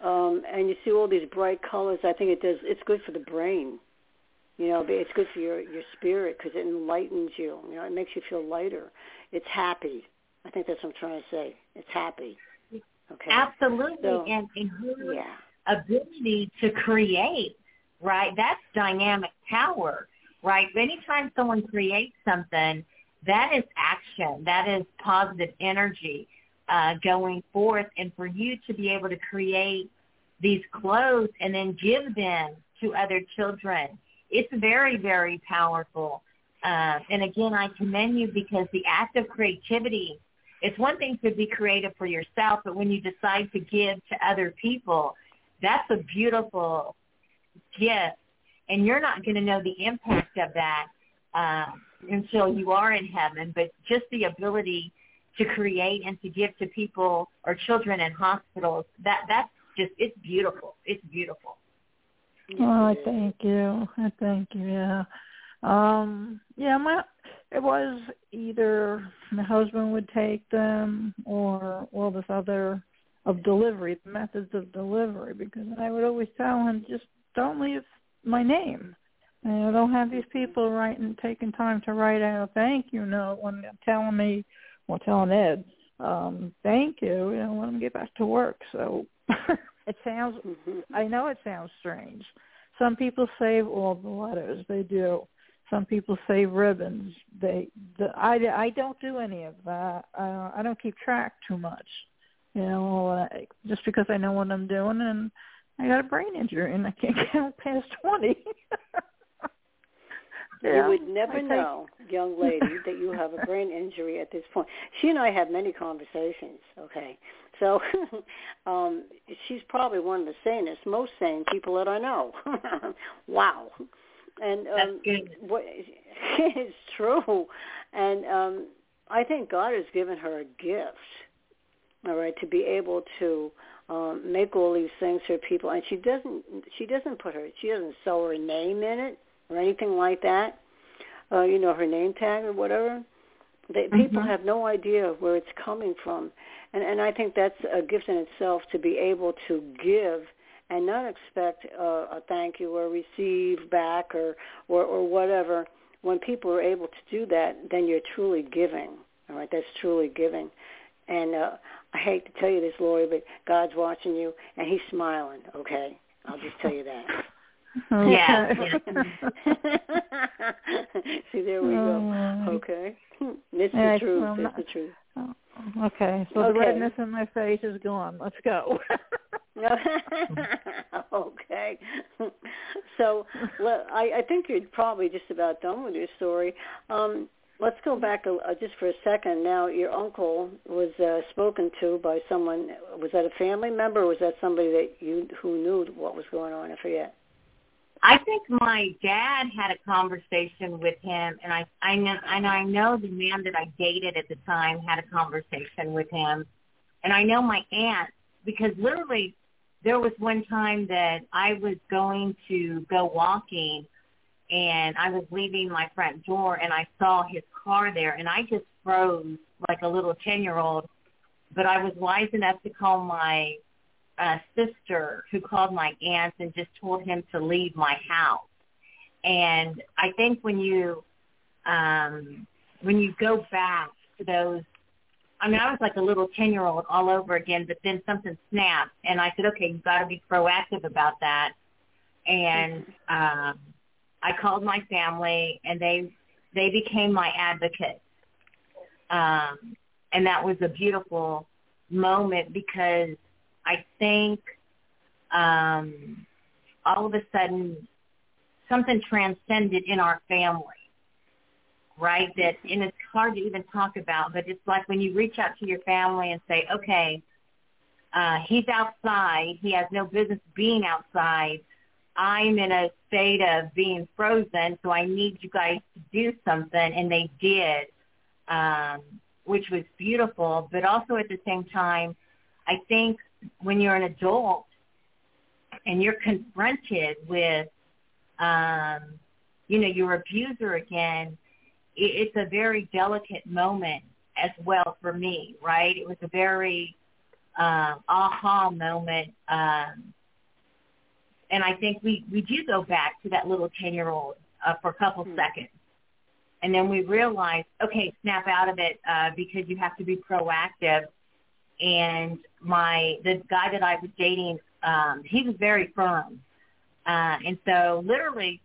Speaker 3: um, and you see all these bright colors, I think it does. It's good for the brain. You know, it's good for your your spirit because it enlightens you. You know, it makes you feel lighter. It's happy. I think that's what I'm trying to say. It's happy. Okay.
Speaker 4: Absolutely,
Speaker 3: So-
Speaker 4: and, and her
Speaker 3: Yeah.
Speaker 4: ability to create, right? That's dynamic power, right? Anytime someone creates something, that is action. That is positive energy uh, going forth. And for you to be able to create these clothes and then give them to other children, it's very, very powerful. Uh, and again, I commend you because the act of creativity, it's one thing to be creative for yourself, but when you decide to give to other people, that's a beautiful gift. And you're not going to know the impact of that uh, until you are in heaven. But just the ability to create and to give to people or children in hospitals, that that's just, it's beautiful. It's beautiful.
Speaker 5: Oh, thank you. Thank you. Yeah. Um. Yeah. My. It was either my husband would take them, or well, this other of delivery, the methods of delivery, because I would always tell him, just don't leave my name. You know, don't have these people writing, taking time to write out a thank you note when they're telling me, well, telling Ed, um, thank you. You know, let them get back to work. So it sounds
Speaker 3: hmm
Speaker 5: I know it sounds strange. Some people save all the letters. They do. Some people save ribbons. They. The, I. I don't do any of that. I. I don't keep track too much. You know, uh, just because I know what I'm doing, and I got a brain injury and I can't count past twenty.
Speaker 3: You would never
Speaker 5: I
Speaker 3: know, young lady, that you have a brain injury at this point. She and I have many conversations, okay? So um she's probably one of the sanest, most sane people that I know. wow. And
Speaker 4: That's
Speaker 3: um
Speaker 4: good.
Speaker 3: what it's true. And um I think God has given her a gift, all right, to be able to um make all these things for people and she doesn't she doesn't put her she doesn't sew her name in it or anything like that. Uh, you know, her name tag or whatever. They, People
Speaker 4: Mhm.
Speaker 3: have no idea where it's coming from. And and I think that's a gift in itself to be able to give and not expect uh, a thank you or receive back or, or or whatever. When people are able to do that, then you're truly giving. All right, that's truly giving. And uh, I hate to tell you this, Lori, but God's watching you and He's smiling. Okay, I'll just tell you that.
Speaker 4: Yeah,
Speaker 3: See, there we go.
Speaker 5: Oh.
Speaker 3: Okay, it's
Speaker 5: Yeah,
Speaker 3: the
Speaker 5: it's-
Speaker 3: truth.
Speaker 5: well,
Speaker 3: It's
Speaker 5: not-
Speaker 3: the truth.
Speaker 5: Oh, okay, so
Speaker 3: Okay.
Speaker 5: the redness in my face is gone. Let's go.
Speaker 3: okay. So well, I, I think you're probably just about done with your story. Um, let's go back a, uh, just for a second. Now, your uncle was uh, spoken to by someone. Was that a family member, or was that somebody that you who knew what was going on? I forget.
Speaker 4: I think my dad had a conversation with him, and I I know and I know the man that I dated at the time had a conversation with him, and I know my aunt because literally there was one time that I was going to go walking, and I was leaving my front door, and I saw his car there, and I just froze like a little ten year old, but I was wise enough to call my uh, sister who called my aunt and just told him to leave my house. And I think when you um, when you go back to those, I mean, I was like a little ten year old all over again. But then something snapped, and I said, okay, you've got to be proactive about that. And um, I called my family, and they they became my advocate. Um, and that was a beautiful moment because I think um, all of a sudden something transcended in our family, right? That and it's hard to even talk about, but it's like when you reach out to your family and say, okay, uh, he's outside. He has no business being outside. I'm in a state of being frozen, so I need you guys to do something, and they did, um, which was beautiful. But also at the same time, I think when you're an adult and you're confronted with, um, you know, your abuser again, it, it's a very delicate moment as well for me, right? It was a very um, aha moment. Um, and I think we, we do go back to that little 10-year-old uh, for a couple
Speaker 3: Hmm.
Speaker 4: seconds. And then we realize, okay, snap out of it uh, because you have to be proactive and my the guy that I was dating, um, he was very firm. Uh, and so literally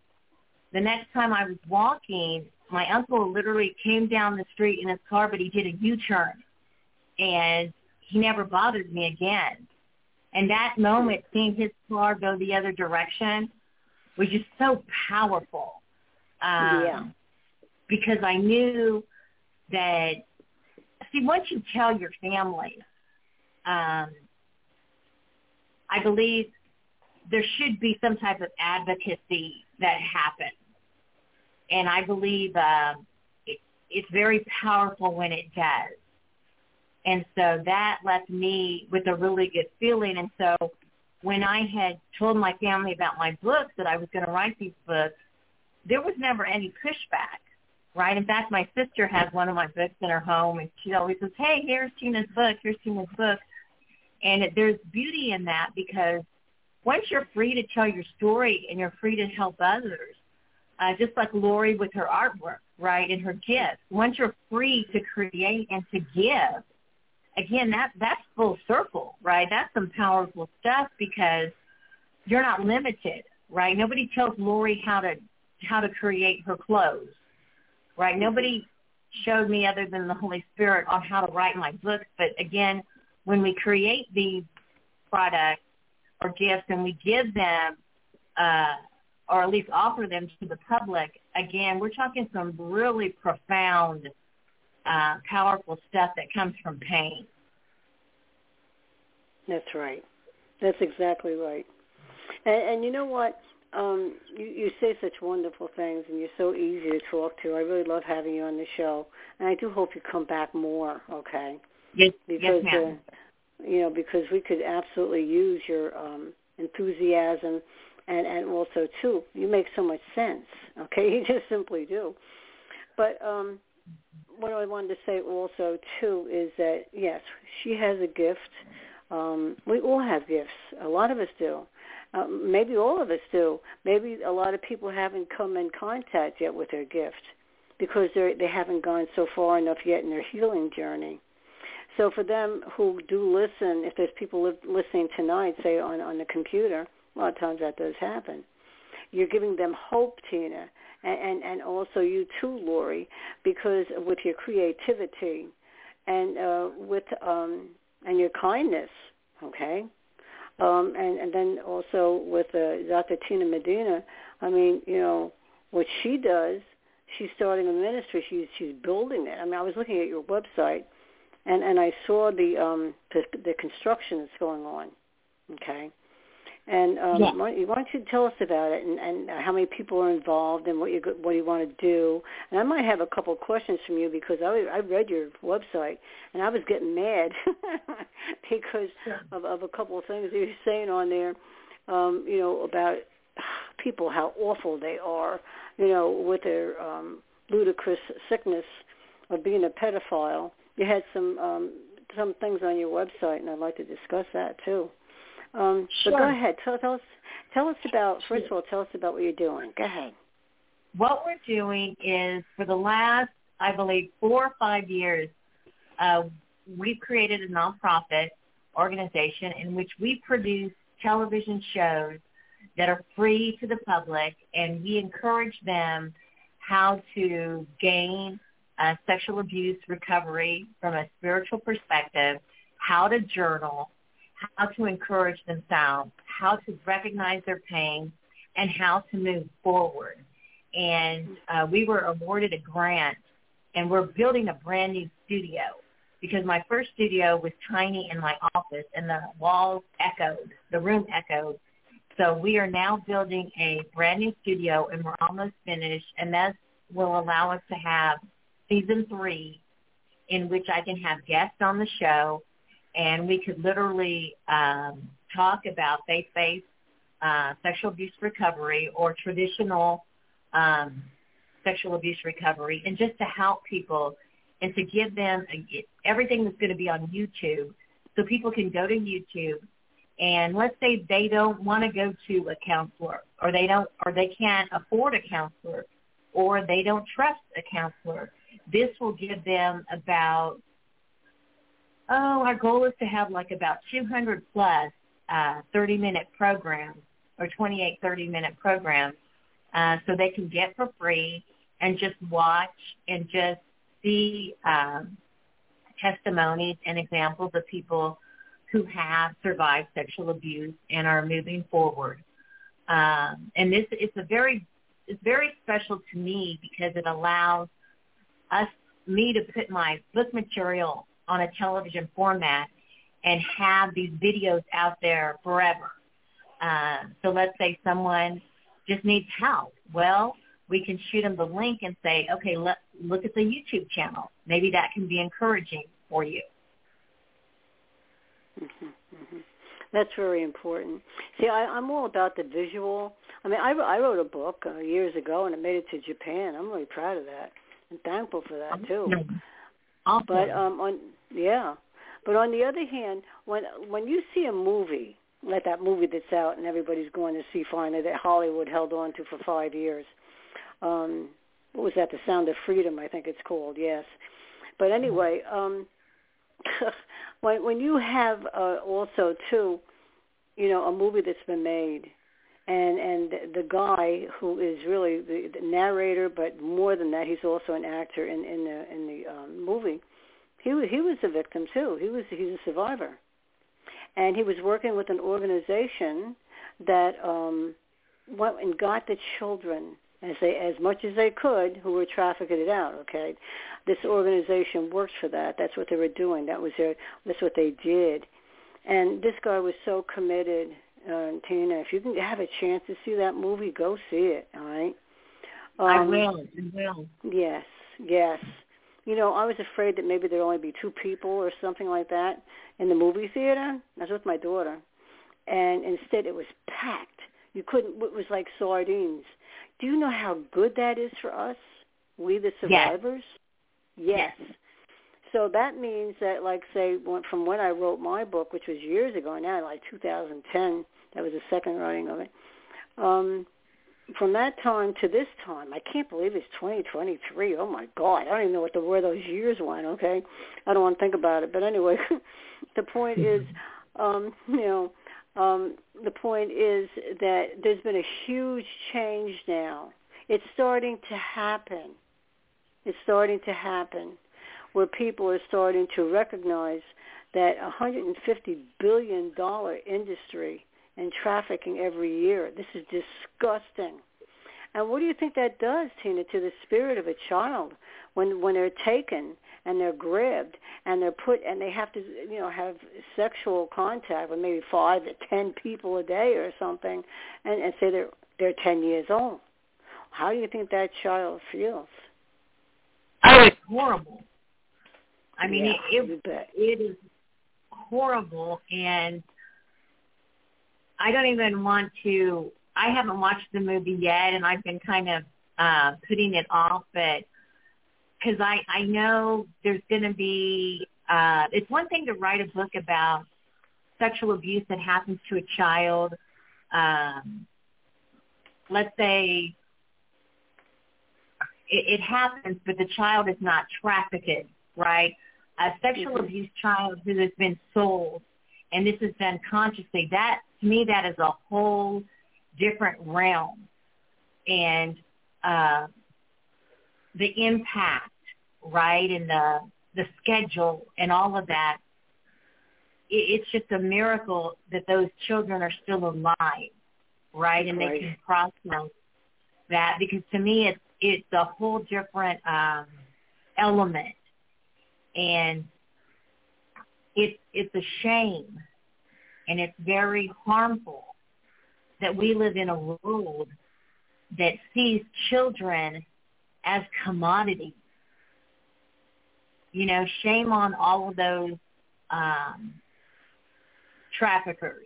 Speaker 4: the next time I was walking, my uncle literally came down the street in his car, but he did a U-turn and he never bothered me again. And that moment, seeing his car go the other direction was just so powerful. Um,
Speaker 3: Yeah.
Speaker 4: Because I knew that, see, once you tell your family, um, I believe there should be some type of advocacy that happens. And I believe um, it, it's very powerful when it does. And so that left me with a really good feeling. And so when I had told my family about my books, that I was going to write these books, there was never any pushback, right? In fact, my sister has one of my books in her home, and she always says, hey, here's Tina's book, here's Tina's book. And it, there's beauty in that because once you're free to tell your story and you're free to help others, uh, just like Lori with her artwork, right, and her gifts, once you're free to create and to give, again, that that's full circle, right? That's some powerful stuff because you're not limited, right? Nobody tells Lori how to how to create her clothes, right? Nobody showed me other than the Holy Spirit on how to write my books. But again, when we create these products, or gifts and we give them uh, or at least offer them to the public, again, we're talking some really profound, uh, powerful stuff that comes from pain.
Speaker 3: That's right. That's exactly right. And, and you know what? Um, you, you say such wonderful things, and you're so easy to talk to. I really love having you on the show, and I do hope you come back more. Okay?
Speaker 4: Yes,
Speaker 3: because
Speaker 4: yes, ma'am.
Speaker 3: Uh, you know, because we could absolutely use your um, enthusiasm, and and also too, you make so much sense. Okay, you just simply do. But um, what I wanted to say also too is that yes, she has a gift. Um, we all have gifts. A lot of us do. Um, maybe all of us do. Maybe a lot of people haven't come in contact yet with their gift because they they haven't gone so far enough yet in their healing journey. So for them who do listen, if there's people listening tonight, say on on the computer, a lot of times that does happen. You're giving them hope, Tina, and and, and also you too, Lori, because with your creativity and uh, with um, and your kindness, okay, um, and, and then also with uh, Dr. Tina Medina, I mean, you know, what she does, she's starting a ministry. She's she's building it. I mean, I was looking at your website, and and I saw the um the, the construction that's going on. Okay, and um,
Speaker 4: Yeah.
Speaker 3: why, why don't you tell us about it and, and how many people are involved and what you what you want to do? And I might have a couple of questions from you because I I read your website and I was getting mad because of, of a couple of things you're saying on there. Um, you know about people how awful they are. You know with their um, ludicrous sickness of being a pedophile. You had some um, some things on your website, and I'd like to discuss that too. Um, But go ahead. Tell, tell us. Tell us about. First of all, tell us about what you're doing. Go ahead.
Speaker 4: what we're doing is for the last, I believe, four or five years, uh, we've created a nonprofit organization in which we produce television shows that are free to the public, and we encourage them how to gain uh, sexual abuse recovery from a spiritual perspective, how to journal, how to encourage themselves, how to recognize their pain, and how to move forward and uh, we were awarded a grant, and we're building a brand new studio because my first studio was tiny in my office, and the walls echoed, the room echoed. So we are now building a brand new studio, and we're almost finished, and that will allow us to have season three, in which I can have guests on the show, and we could literally um, talk about faith-based uh, sexual abuse recovery or traditional um, sexual abuse recovery and just to help people and to give them everything that's going to be on YouTube so people can go to YouTube and let's say they don't want to go to a counselor or they don't or they can't afford a counselor or they don't trust a counselor. This will give them about oh, our goal is to have like about 200 plus uh, 30 minute programs or 28 30 minute programs uh, so they can get for free and just watch and just see um, testimonies and examples of people who have survived sexual abuse and are moving forward. Um, and this it's a very it's very special to me because it allows us me to put my book material on a television format and have these videos out there forever. Uh, so let's say someone just needs help. Well, we can shoot them the link and say, okay, let look at the YouTube channel. Maybe that can be encouraging for you.
Speaker 3: hmm hmm That's very important. See, I, I'm all about the visual. I mean, I, I wrote a book uh, years ago, and it made it to Japan. I'm really proud of that and thankful for that too.
Speaker 4: Awesome.
Speaker 3: But um, on yeah, but on the other hand, when when you see a movie like that movie that's out and everybody's going to see finally that Hollywood held on to for five years, um, what was that? The Sound of Freedom, I think it's called. Yes, but anyway, um, when when you have uh, also too, you know, a movie that's been made. And and the guy who is really the, the narrator, but more than that, he's also an actor in in the in the um, movie he was he was a victim too. He was he's a survivor, and he was working with an organization that um, went and got the children as they as much as they could who were trafficked out. Okay, this organization worked for that. That's what they were doing. That was their. That's what they did. And this guy was so committed. Uh, Tina, if you can have a chance to see that movie, go see it. All right. Um,
Speaker 4: I will. I will.
Speaker 3: Yes. Yes. You know, I was afraid that maybe there'd only be two people or something like that in the movie theater. I was with my daughter, and instead it was packed. You couldn't. It was like sardines. Do you know how good that is for us, we the survivors?
Speaker 4: Yes.
Speaker 3: yes. So that means that, like, say, from when I wrote my book, which was years ago now, like 2010, that was the second writing of it. Um, from that time to this time, I can't believe it's 2023. Oh my God, I don't even know what the where those years went. Okay, I don't want to think about it. But anyway, the point is, um, you know, um, the point is that there's been a huge change now. It's starting to happen. It's starting to happen where people are starting to recognize that a $150 billion industry in trafficking every year, this is disgusting. And what do you think that does, Tina, to the spirit of a child when when they're taken and they're grabbed and they're put and they have to you know have sexual contact with maybe five to ten people a day or something, and, and say they're they're ten years old? How do you think that child feels?
Speaker 4: Oh, it's horrible. I mean,
Speaker 3: yeah,
Speaker 4: it it, it is horrible, and I don't even want to. I haven't watched the movie yet, and I've been kind of uh, putting it off, but because I I know there's going to be. Uh, it's one thing to write a book about sexual abuse that happens to a child. Um, let's say it, it happens, but the child is not trafficked, right? A sexual
Speaker 3: Mm-hmm.
Speaker 4: abuse child who has been sold, and this is done consciously. That to me, that is a whole different realm, and uh, the impact, right, and the the schedule and all of that. It, it's just a miracle that those children are still alive, right, and
Speaker 3: Right.
Speaker 4: they can process that because to me, it's it's a whole different um, element, and it's it's a shame, and it's very harmful that we live in a world that sees children as commodities. You know, shame on all of those um, traffickers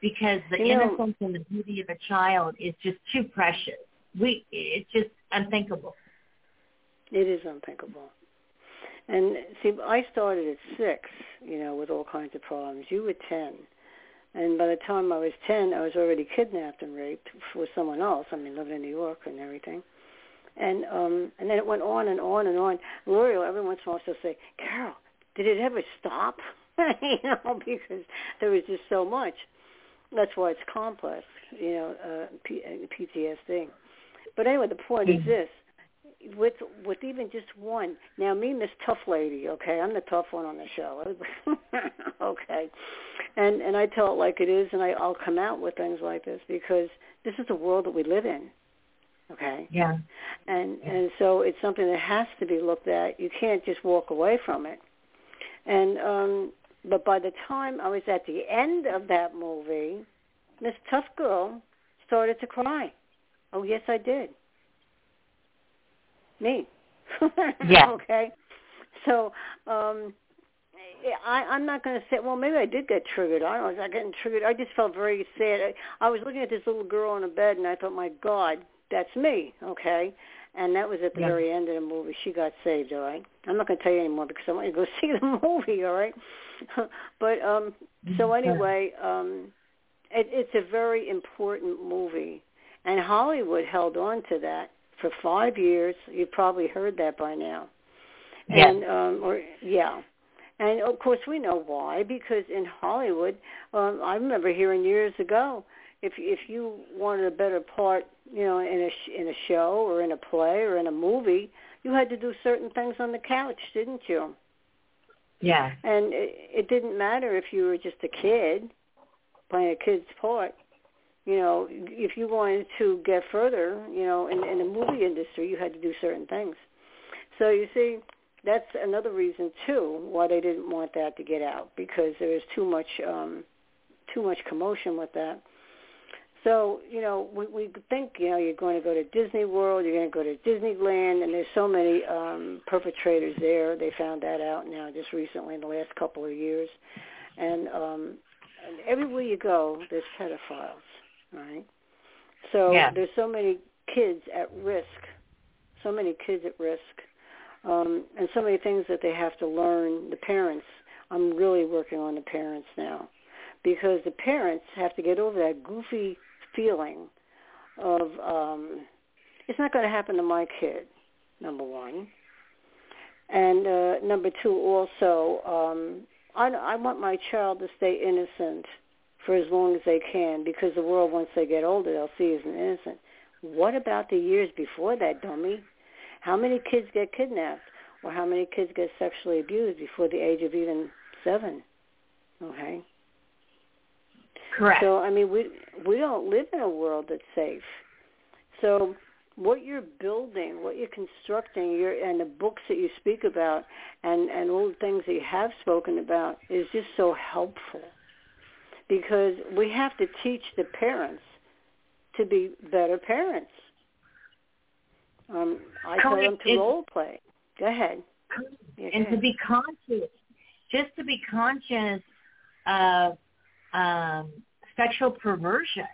Speaker 4: because the
Speaker 3: You know-
Speaker 4: innocence and the beauty of a child is just too precious. We, it's just unthinkable.
Speaker 3: It is unthinkable. And see, I started at six, you know, with all kinds of problems. You were ten, and by the time I was ten, I was already kidnapped and raped for someone else. I mean, living in New York and everything. And um and then it went on and on and on. L'Oreal every once in a while she'll say, "Carol, did it ever stop?" you know, because there was just so much. That's why it's complex, you know, uh, P- uh, PTSD. But anyway, the point is this: with with even just one. Now, me, Miss Tough Lady, okay, I'm the tough one on the show, okay, and and I tell it like it is, and I I'll come out with things like this because this is the world that we live in, okay,
Speaker 4: Yeah.
Speaker 3: and and so it's something that has to be looked at. You can't just walk away from it, and um, but by the time I was at the end of that movie, Miss Tough Girl started to cry. Oh yes, I did. Me.
Speaker 4: Yeah.
Speaker 3: okay. So um I, I'm not going to say. Well, maybe I did get triggered. I don't know. Was I getting triggered? I just felt very sad. I, I was looking at this little girl on a bed, and I thought, my God, that's me. Okay, and that was at the
Speaker 4: Yeah.
Speaker 3: very end of the movie. She got saved. All right. I'm not going to tell you anymore because I want you to go see the movie. All right. but um, so anyway, um, it, it's a very important movie, and Hollywood held on to that for five years. You've probably heard that by now.
Speaker 4: Yes.
Speaker 3: And um, or yeah. And of course, we know why because in Hollywood, um, I remember hearing years ago, if if you wanted a better part, you know, in a sh- in a show or in a play or in a movie, you had to do certain things on the couch, didn't you?
Speaker 4: Yeah.
Speaker 3: And it, it didn't matter if you were just a kid playing a kid's part. You know, if you wanted to get further, you know, in, in the movie industry, you had to do certain things. So you see, that's another reason too why they didn't want that to get out because there was too much um, too much commotion with that. So you know, we, we think you know you're going to go to Disney World, you're going to go to Disneyland, and there's so many um, perpetrators there. They found that out now just recently in the last couple of years, and um, everywhere you go, there's pedophiles, right? So
Speaker 4: Yeah.
Speaker 3: there's so many kids at risk, so many kids at risk, um, and so many things that they have to learn. The parents, I'm really working on the parents now, because the parents have to get over that goofy feeling of um, it's not going to happen to my kid. Number one, and uh, number two, also, um, I, I want my child to stay innocent for as long as they can, because the world, once they get older, they'll see as an innocent. What about the years before that, dummy? How many kids get kidnapped, or how many kids get sexually abused before the age of even seven? Okay.
Speaker 4: Correct.
Speaker 3: So I mean, we we don't live in a world that's safe. So what you're building, what you're constructing, your and the books that you speak about, and and all the things that you have spoken about is just so helpful, because we have to teach the parents to be better parents. Um, I tell them to role play. Go ahead. Yeah,
Speaker 4: and
Speaker 3: go
Speaker 4: to be conscious, just to be conscious of um, sexual perversion.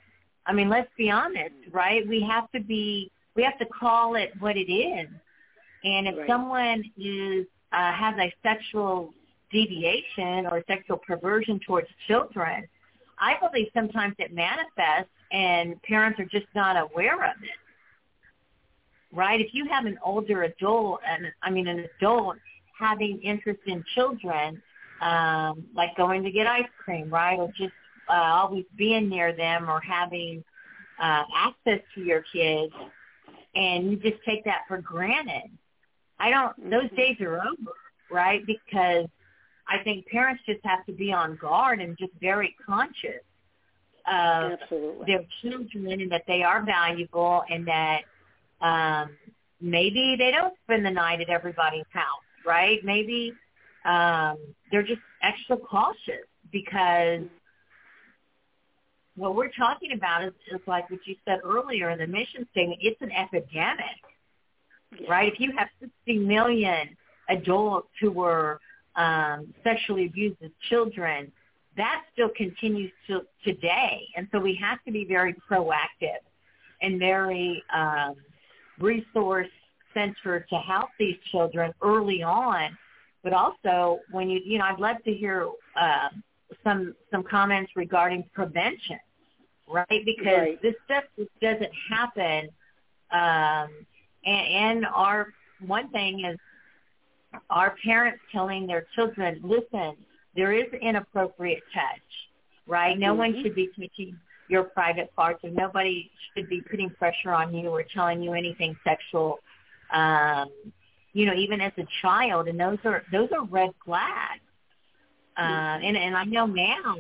Speaker 4: I mean, let's be honest, right? We have to be, we have to call it what it is. And if
Speaker 3: Right.
Speaker 4: someone is uh, has a sexual deviation or sexual perversion towards children, I believe sometimes it manifests and parents are just not aware of it right? If you have an older adult, and I mean an adult having interest in children, um, like going to get ice cream, right, or just uh, always being near them, or having uh, access to your kids, and you just take that for granted. I don't. Those
Speaker 3: Mhm.
Speaker 4: days are over, right? Because I think parents just have to be on guard and just very conscious of
Speaker 3: Absolutely.
Speaker 4: their children and that they are valuable and that um maybe they don't spend the night at everybody's house, right? Maybe um they're just extra cautious because what we're talking about is, is like what you said earlier in the mission statement, it's an epidemic,
Speaker 3: Yeah.
Speaker 4: right? If you have 60 million adults who were um, sexually abused as children, that still continues to today. And so we have to be very proactive and very um, resource centered to help these children early on. But also, when you you know, I'd love to hear uh, some some comments regarding prevention, right? Because
Speaker 3: Right.
Speaker 4: this stuff just doesn't happen. Um, and, and our one thing is our parents telling their children, listen, there is inappropriate touch, right? No one
Speaker 3: Mhm.
Speaker 4: should be touching your private parts, and nobody should be putting pressure on you or telling you anything sexual. Um, you know, even as a child, and those are those are red flags. Uh, and and I know now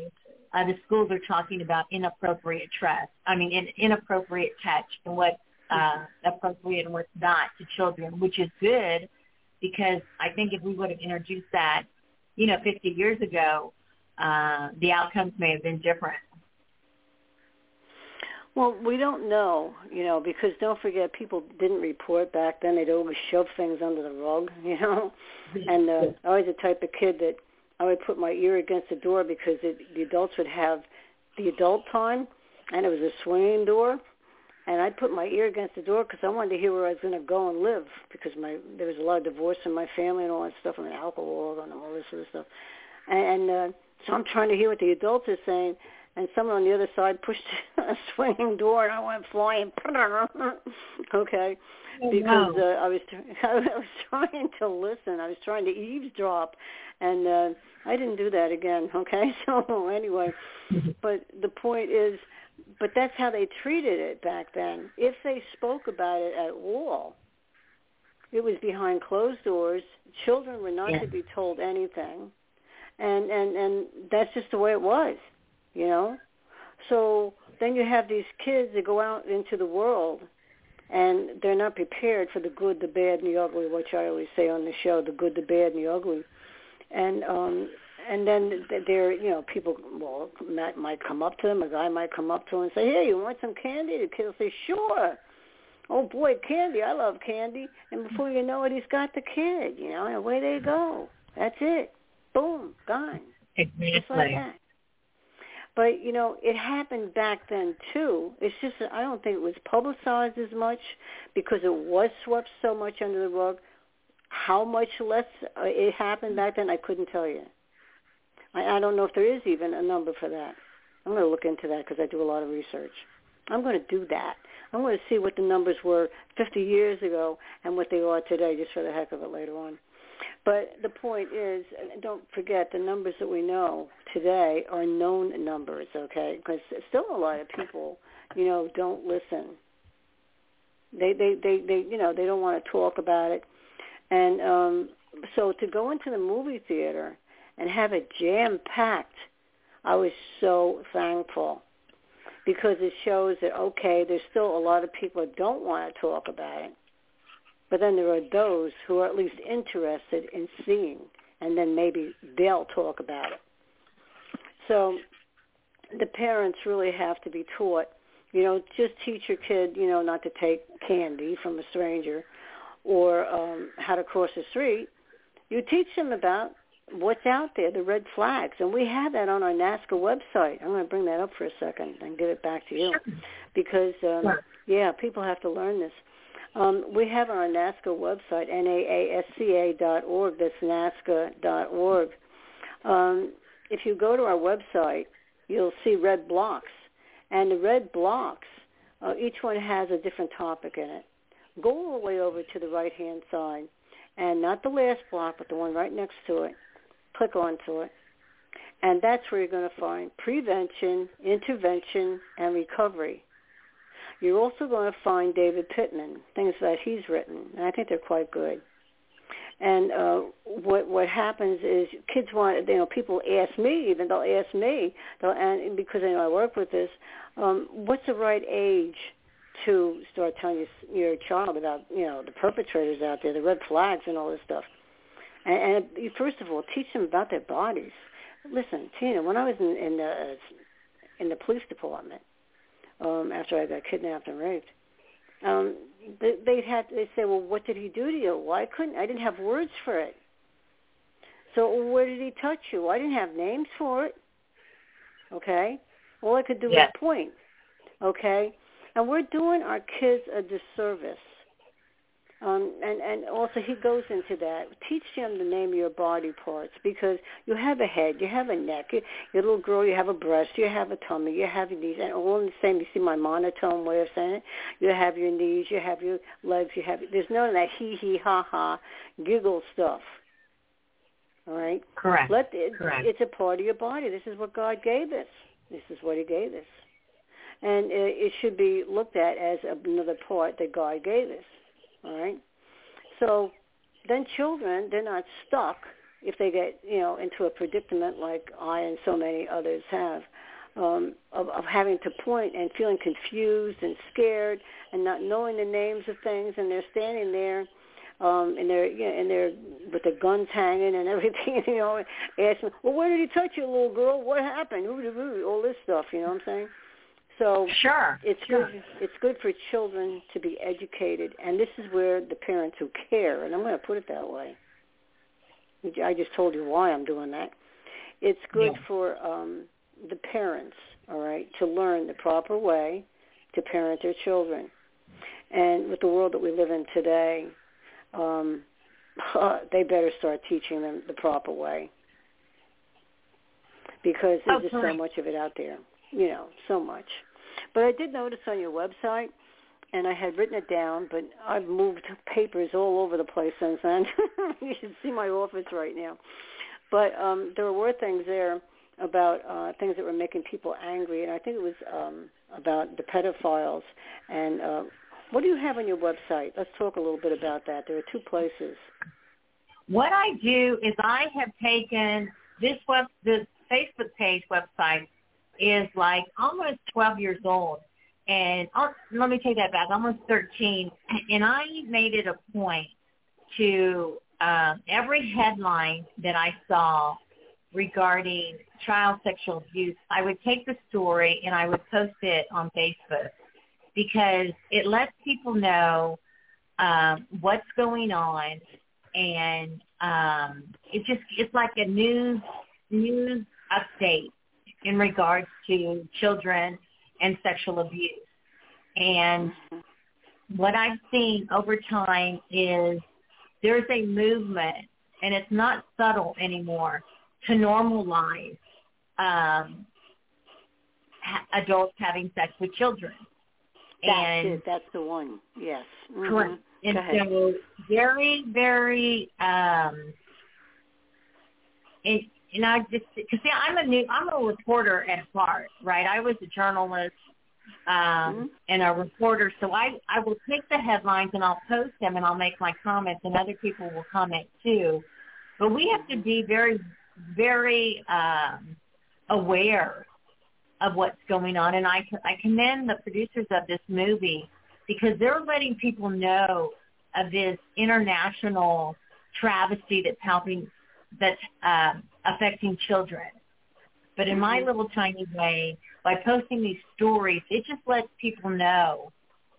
Speaker 4: uh, the schools are talking about inappropriate trust. I mean, in, inappropriate touch and what's uh, appropriate and what's not to children, which is good because I think if we would have introduced that, you know, 50 years ago, uh, the outcomes may have been different.
Speaker 3: Well, we don't know, you know, because don't forget, people didn't report back then. They'd always shove things under the rug, you know. And uh, I was the type of kid that I would put my ear against the door because it, the adults would have the adult time, and it was a swinging door. And I'd put my ear against the door because I wanted to hear where I was going to go and live because my there was a lot of divorce in my family and all that stuff and alcohol and all this sort of stuff. And uh, so I'm trying to hear what the adults are saying, and someone on the other side pushed a swinging door, and I went flying. okay, because uh, I was I was trying to listen. I was trying to eavesdrop, and uh, I didn't do that again. Okay, so anyway, but the point is, but that's how they treated it back then. If they spoke about it at all, it was behind closed doors. Children were not
Speaker 4: Yeah.
Speaker 3: to be told anything. and and and that's just the way it was, you know. So then you have these kids that go out into the world and they're not prepared for the good, the bad, and the ugly, which I always say on the show, the good, the bad, and the ugly. And um and then there, you know, people well might, might come up to them. A guy might come up to him and say, "Hey, you want some candy?" The kid will say, "Sure." Oh boy, candy! I love candy. And before you know it, he's got the kid. You know, and away they go. That's it. Boom, gone.
Speaker 4: Exactly.
Speaker 3: Just like that. But you know, it happened back then too. It's just that I don't think it was publicized as much because it was swept so much under the rug. How much less uh, it happened back then, I couldn't tell you. I, I don't know if there is even a number for that. I'm going to look into that because I do a lot of research. I'm going to do that. I'm going to see what the numbers were 50 years ago and what they are today, just for the heck of it later on. But the point is, don't forget the numbers that we know today are known numbers, okay? Because still a lot of people, you know, don't listen. They they they they you know they don't want to talk about it, and um, so to go into the movie theater and have it jam packed, I was so thankful because it shows that okay, there's still a lot of people that don't want to talk about it but then there are those who are at least interested in seeing, and then maybe they'll talk about it. So the parents really have to be taught, you know, just teach your kid, you know, not to take candy from a stranger or um, how to cross the street. You teach them about what's out there, the red flags. And we have that on our NAASCA website. I'm going to bring that up for a second and give it back to you. Because, um, yeah, people have to learn this. Um, we have on our NAASCA website, N-A-A-S-C-A dot org, that's NAASCA dot org. Um, if you go to our website, you'll see red blocks. And the red blocks, uh, each one has a different topic in it. Go all the way over to the right-hand side, and not the last block, but the one right next to it. Click onto it. And that's where you're going to find prevention, intervention, and recovery. You're also going to find David Pittman, things that he's written, and I think they're quite good. And uh, what what happens is kids want you know people ask me even they'll ask me they'll and because I know I work with this, um, what's the right age to start telling your, your child about you know the perpetrators out there, the red flags and all this stuff. And, and first of all, teach them about their bodies. Listen, Tina, when I was in, in the in the police department, um, after I got kidnapped and raped. Um, they, they'd have they say, well, what did he do to you? Well, couldn't. I didn't have words for it. So where did he touch you? I didn't have names for it. Okay, all I could do
Speaker 4: Yeah.
Speaker 3: was point. Okay, and we're doing our kids a disservice. Um, and and also he goes into that. Teach them the name of your body parts because you have a head, you have a neck, you, your little girl, you have a breast, you have a tummy, you have these, and all in the same. You see my monotone way of saying it. You have your knees, you have your legs, you have. There's none of that hee hee ha ha giggle stuff. All right.
Speaker 4: Correct.
Speaker 3: Let it,
Speaker 4: Correct.
Speaker 3: it's a part of your body. This is what God gave us. This is what He gave us, and it, it should be looked at as another part that God gave us. All right. So then children, they're not stuck if they get you know into a predicament like I and so many others have. Um, of, of having to point and feeling confused and scared and not knowing the names of things, and they're standing there um, and they're you know, and they're with the guns hanging and everything, you know, asking, well, where did he touch you, little girl? What happened? All this stuff, you know what I'm saying? So
Speaker 4: Sure.
Speaker 3: it's
Speaker 4: sure.
Speaker 3: good. It's good for children to be educated, and this is where the parents who care, and I'm going to put it that way. I just told you why I'm doing that. It's good
Speaker 4: Yeah.
Speaker 3: for um, the parents, all right, to learn the proper way to parent their children. And with the world that we live in today, um, they better start teaching them the proper way because there's
Speaker 4: Oh,
Speaker 3: just so much of it out there, you know, so much. But I did notice on your website, and I had written it down, but I've moved papers all over the place since then. you should see my office right now. But um, there were things there about uh, things that were making people angry, and I think it was um, about the pedophiles. And uh, what do you have on your website? Let's talk a little bit about that. There are two places.
Speaker 4: What I do is I have taken this web, this Facebook page website is like almost 12 years old. And oh, let me take that back, almost 13. And I made it a point to um, every headline that I saw regarding child sexual abuse, I would take the story and I would post it on Facebook because it lets people know um, what's going on, and um, it just it's like a news news update in regards to children and sexual abuse. And what I've seen over time is there's a movement, and it's not subtle anymore, to normalize um, ha- adults having sex with children.
Speaker 3: That's
Speaker 4: and
Speaker 3: it. That's the one. Yes. Mhm.
Speaker 4: Correct. And so very, very, um, and I just, cause see, I'm a new, I'm a reporter at heart, right? I was a journalist, um,
Speaker 3: Mhm.
Speaker 4: and a reporter. So I, I will take the headlines and I'll post them and I'll make my comments and other people will comment too. But we have to be very, very, um, aware of what's going on. And I, I commend the producers of this movie because they're letting people know of this international travesty that's helping, that's um, affecting children. But in my little tiny way, by posting these stories, it just lets people know,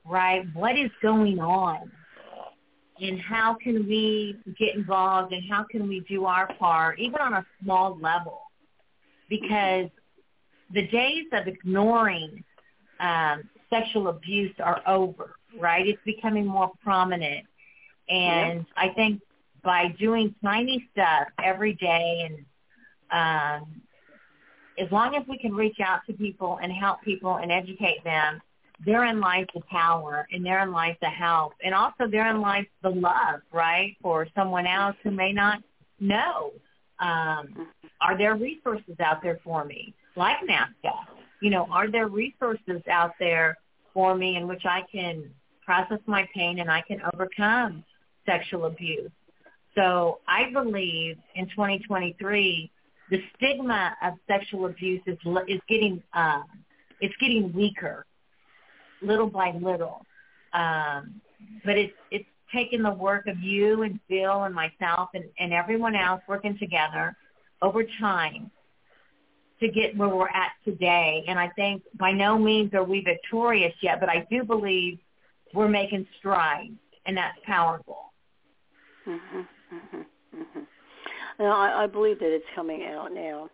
Speaker 4: right, what is going on and how can we get involved and how can we do our part, even on a small level. Because the days of ignoring um, sexual abuse are over, right? It's becoming more prominent. And I think by doing tiny stuff every day and um, as long as we can reach out to people and help people and educate them, therein lies the power and therein lies the help. And also therein lies the love, right, for someone else who may not know. Um, are there resources out there for me, like NAASCA? You know, are there resources out there for me in which I can process my pain and I can overcome sexual abuse? So I believe in 2023, the stigma of sexual abuse is is getting um, it's getting weaker, little by little. Um, but it's it's taken the work of you and Bill and myself and, and everyone else working together over time to get where we're at today. And I think by no means are we victorious yet, but I do believe we're making strides, and that's powerful.
Speaker 3: Mhm, mhm, mhm. Now, I, I believe that it's coming out now.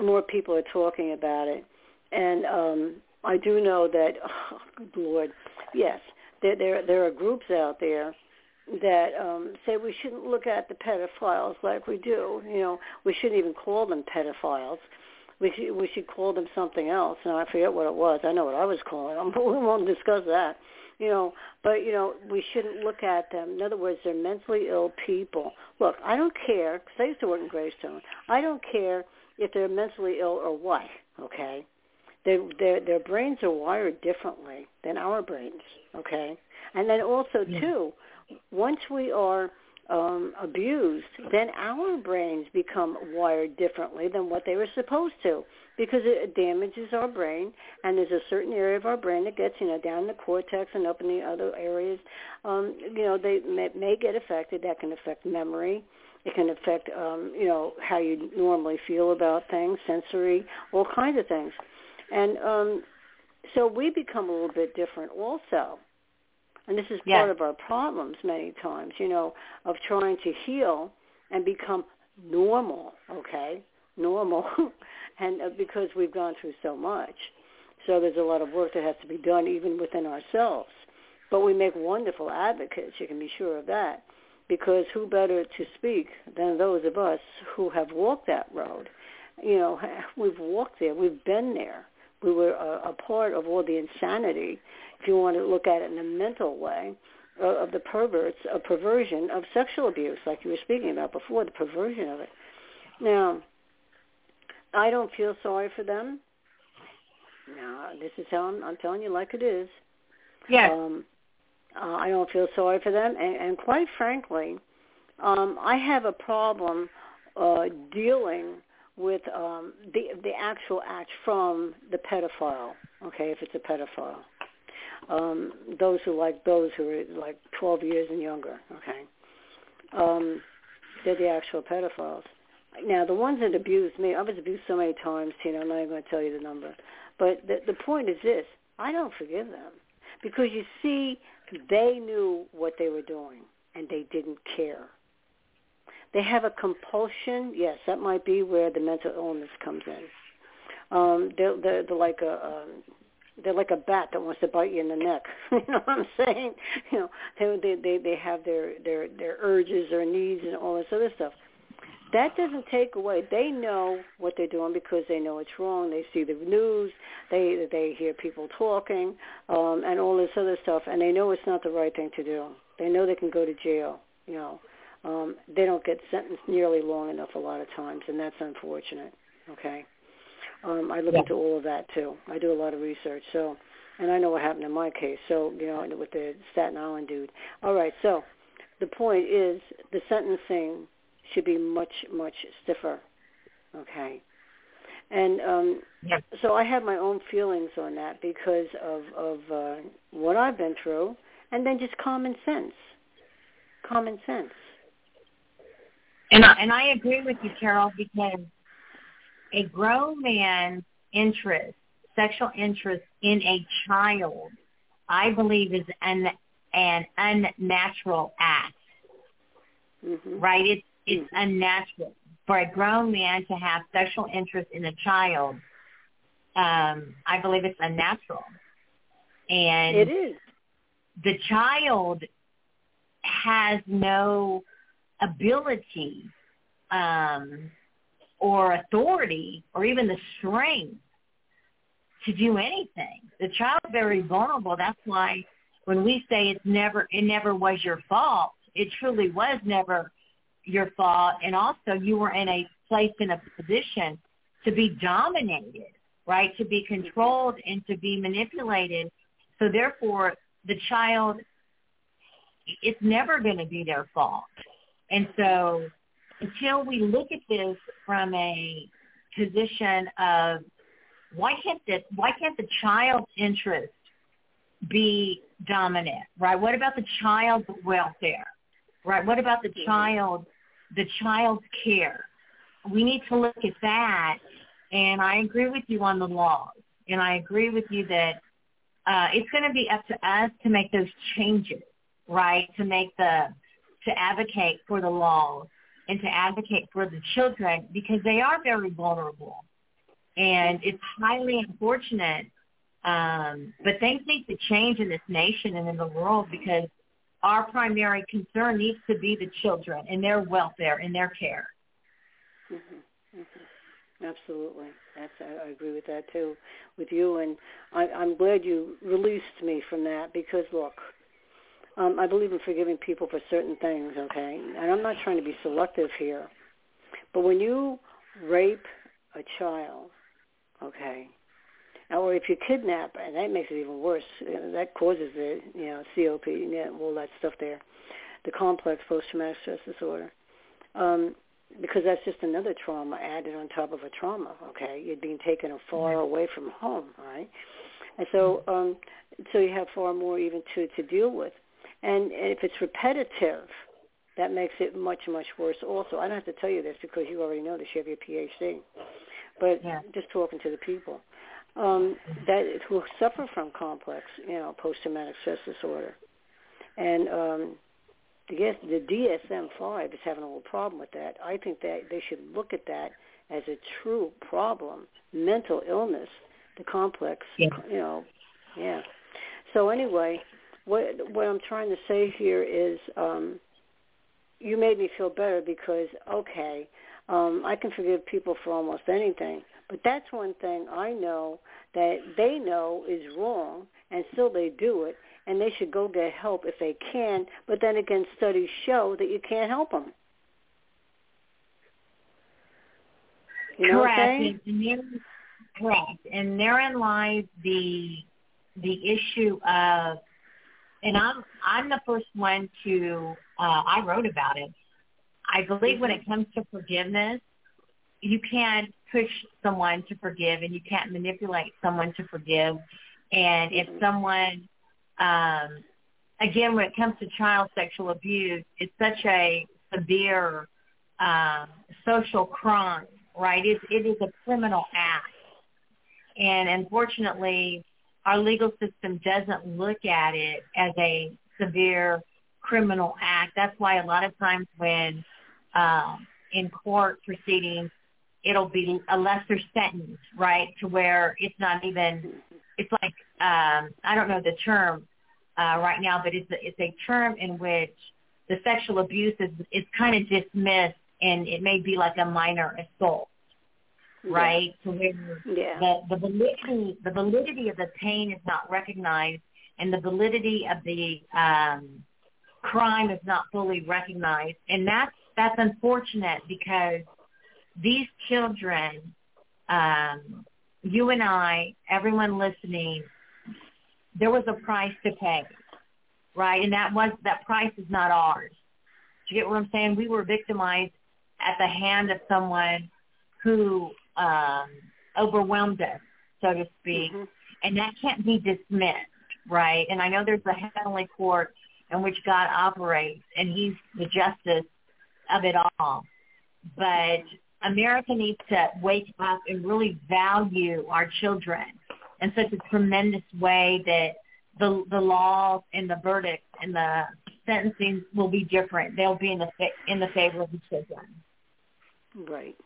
Speaker 3: More people are talking about it, and um, I do know that. Oh, good Lord, yes, there there there are groups out there that um, say we shouldn't look at the pedophiles like we do. You know, we shouldn't even call them pedophiles. We should we should call them something else. Now I forget what it was. I know what I was calling them, but we won't discuss that you know, but you know, we shouldn't look at them. In other words, they're mentally ill people. Look, I don't care because I used to work in Greystone. I don't care if they're mentally ill or what. Okay, their their their brains are wired differently than our brains. Okay, and then also
Speaker 4: Yeah.
Speaker 3: too, once we are um, abused, then our brains become wired differently than what they were supposed to because it damages our brain and there's a certain area of our brain that gets you know down in the cortex and up in the other areas. Um you know they may, may get affected. That can affect memory. It can affect um you know how you normally feel about things sensory all kinds of things. And um so we become a little bit different also and this is
Speaker 4: Yes.
Speaker 3: part of our problems many times you know of trying to heal and become normal okay? Normal. And uh, because we've gone through so much. So there's a lot of work that has to be done even within ourselves. But we make wonderful advocates you can be sure of that. Because who better to speak than those of us who have walked that road? You know we've walked there. We've been there we were a, a part of all the insanity if you want to look at it in a mental way uh, of the perverts of perversion of sexual abuse like you were speaking about before the perversion of it now I don't feel sorry for them. No, this is how I'm, I'm telling you like it is.
Speaker 4: Yes.
Speaker 3: Um, uh, I don't feel sorry for them, and, and quite frankly, um, I have a problem uh, dealing with um, the the actual act from the pedophile. Okay, if it's a pedophile, um, those who like those who are like 12 years and younger. Okay, um, they're the actual pedophiles. Now, the ones that abused me, I was abused so many times, Tina, I'm not even going to tell you the number. But the, the point is this, I don't forgive them. Because you see, they knew what they were doing, and they didn't care. They have a compulsion. Yes, that might be where the mental illness comes in. Um, they're, they're, they're like a um, they're like a bat that wants to bite you in the neck. you know what I'm saying? You know, they they they, they have their their their urges, their needs, and all this other stuff. That doesn't take away. They know what they're doing because they know it's wrong. They see the news. They they hear people talking um, and all this other stuff, and they know it's not the right thing to do. They know they can go to jail. You know, um, they don't get sentenced nearly long enough a lot of times, and that's unfortunate. Okay, um, I look
Speaker 4: Yeah.
Speaker 3: into all of that too. I do a lot of research, so and I know what happened in my case. So you know, with the Staten Island dude. All right, so the point is the sentencing should be much much stiffer. Okay, and um,
Speaker 4: Yeah.
Speaker 3: so I have my own feelings on that because of of uh, what I've been through, and then just common sense. Common sense.
Speaker 4: And I, and I agree with you, Carol, because a grown man's interest, sexual interest in a child, I believe is an an unnatural act.
Speaker 3: hmm
Speaker 4: Right? It's it's unnatural for a grown man to have sexual interest in a child. Um, I believe it's unnatural, and
Speaker 3: It is.
Speaker 4: the child has no ability um, or authority or even the strength to do anything. The child's very vulnerable. That's why when we say it's never it never was your fault, it truly was never your fault. And also you were in a place in a position to be dominated, right? To be controlled and to be manipulated. So therefore the child it's never going to be their fault. And so until we look at this from a position of why can't the why can't the child's interest be dominant, right? What about the child's welfare, right? What about the child, the child's care? We need to look at that, and I agree with you on the laws, and I agree with you that uh, it's going to be up to us to make those changes, right? To make the to advocate for the laws and to advocate for the children because they are very vulnerable. And it's highly unfortunate. Um, but things need to change in this nation and in the world because our primary concern needs to be the children and their welfare and their care.
Speaker 3: Mm-hmm. Mm-hmm. Absolutely. That's I, I agree with that too, with you, and I, I'm glad you released me from that because look, um, I believe in forgiving people for certain things. Okay, and I'm not trying to be selective here, but when you rape a child, okay, or if you kidnap, and that makes it even worse. uh, That causes the you know COP, yeah, all that stuff there, the complex post-traumatic stress disorder. Um, because that's just another trauma added on top of a trauma. Okay, you're being taken far away from home, right? And so, um, so you have far more even to to deal with. And if it's repetitive, that makes it much much worse. Also, I don't have to tell you this because you already know this. You have your PhD, but
Speaker 4: Yeah.
Speaker 3: just talking to the people um, that who suffer from complex, you know, post-traumatic stress disorder, and um, the the DSM-5 is having a little problem with that. I think that they should look at that as a true problem, mental illness, the complex,
Speaker 4: Yeah.
Speaker 3: you know, yeah. So anyway, what what I'm trying to say here is, um, you made me feel better because okay, um, I can forgive people for almost anything, but that's one thing I know that they know is wrong, and still they do it, and they should go get help if they can. But then again, studies show that you can't help them. You know
Speaker 4: correct. And, and therein, correct. And therein lies the the issue of, and I'm I'm the first one to uh, I wrote about it. I believe when it comes to forgiveness, you can't push someone to forgive and you can't manipulate someone to forgive. And if someone, um, again, when it comes to child sexual abuse, it's such a severe um, social crime, right? It, it is a criminal act. And unfortunately, our legal system doesn't look at it as a severe criminal act. That's why a lot of times when um, in court proceedings, it'll be a lesser sentence, right? To where it's not even, it's like um, I don't know the term uh, right now, but it's a, it's a term in which the sexual abuse is is kind of dismissed, and it may be like a minor assault, right?
Speaker 3: Yeah.
Speaker 4: To where
Speaker 3: Yeah.
Speaker 4: the the validity the validity of the pain is not recognized, and the validity of the um, crime is not fully recognized, and that's that's unfortunate because these children, um, you and I, everyone listening, there was a price to pay, right? And that was that price is not ours. Do you get what I'm saying? We were victimized at the hand of someone who um, overwhelmed us, so to speak,
Speaker 3: Mhm.
Speaker 4: and that can't be dismissed, right? And I know there's a heavenly court in which God operates, and He's the justice of it all. But America needs to wake up and really value our children in such a tremendous way that the the laws and the verdicts and the sentencing will be different. They'll be in the fa- in the favor of the children.
Speaker 3: Right.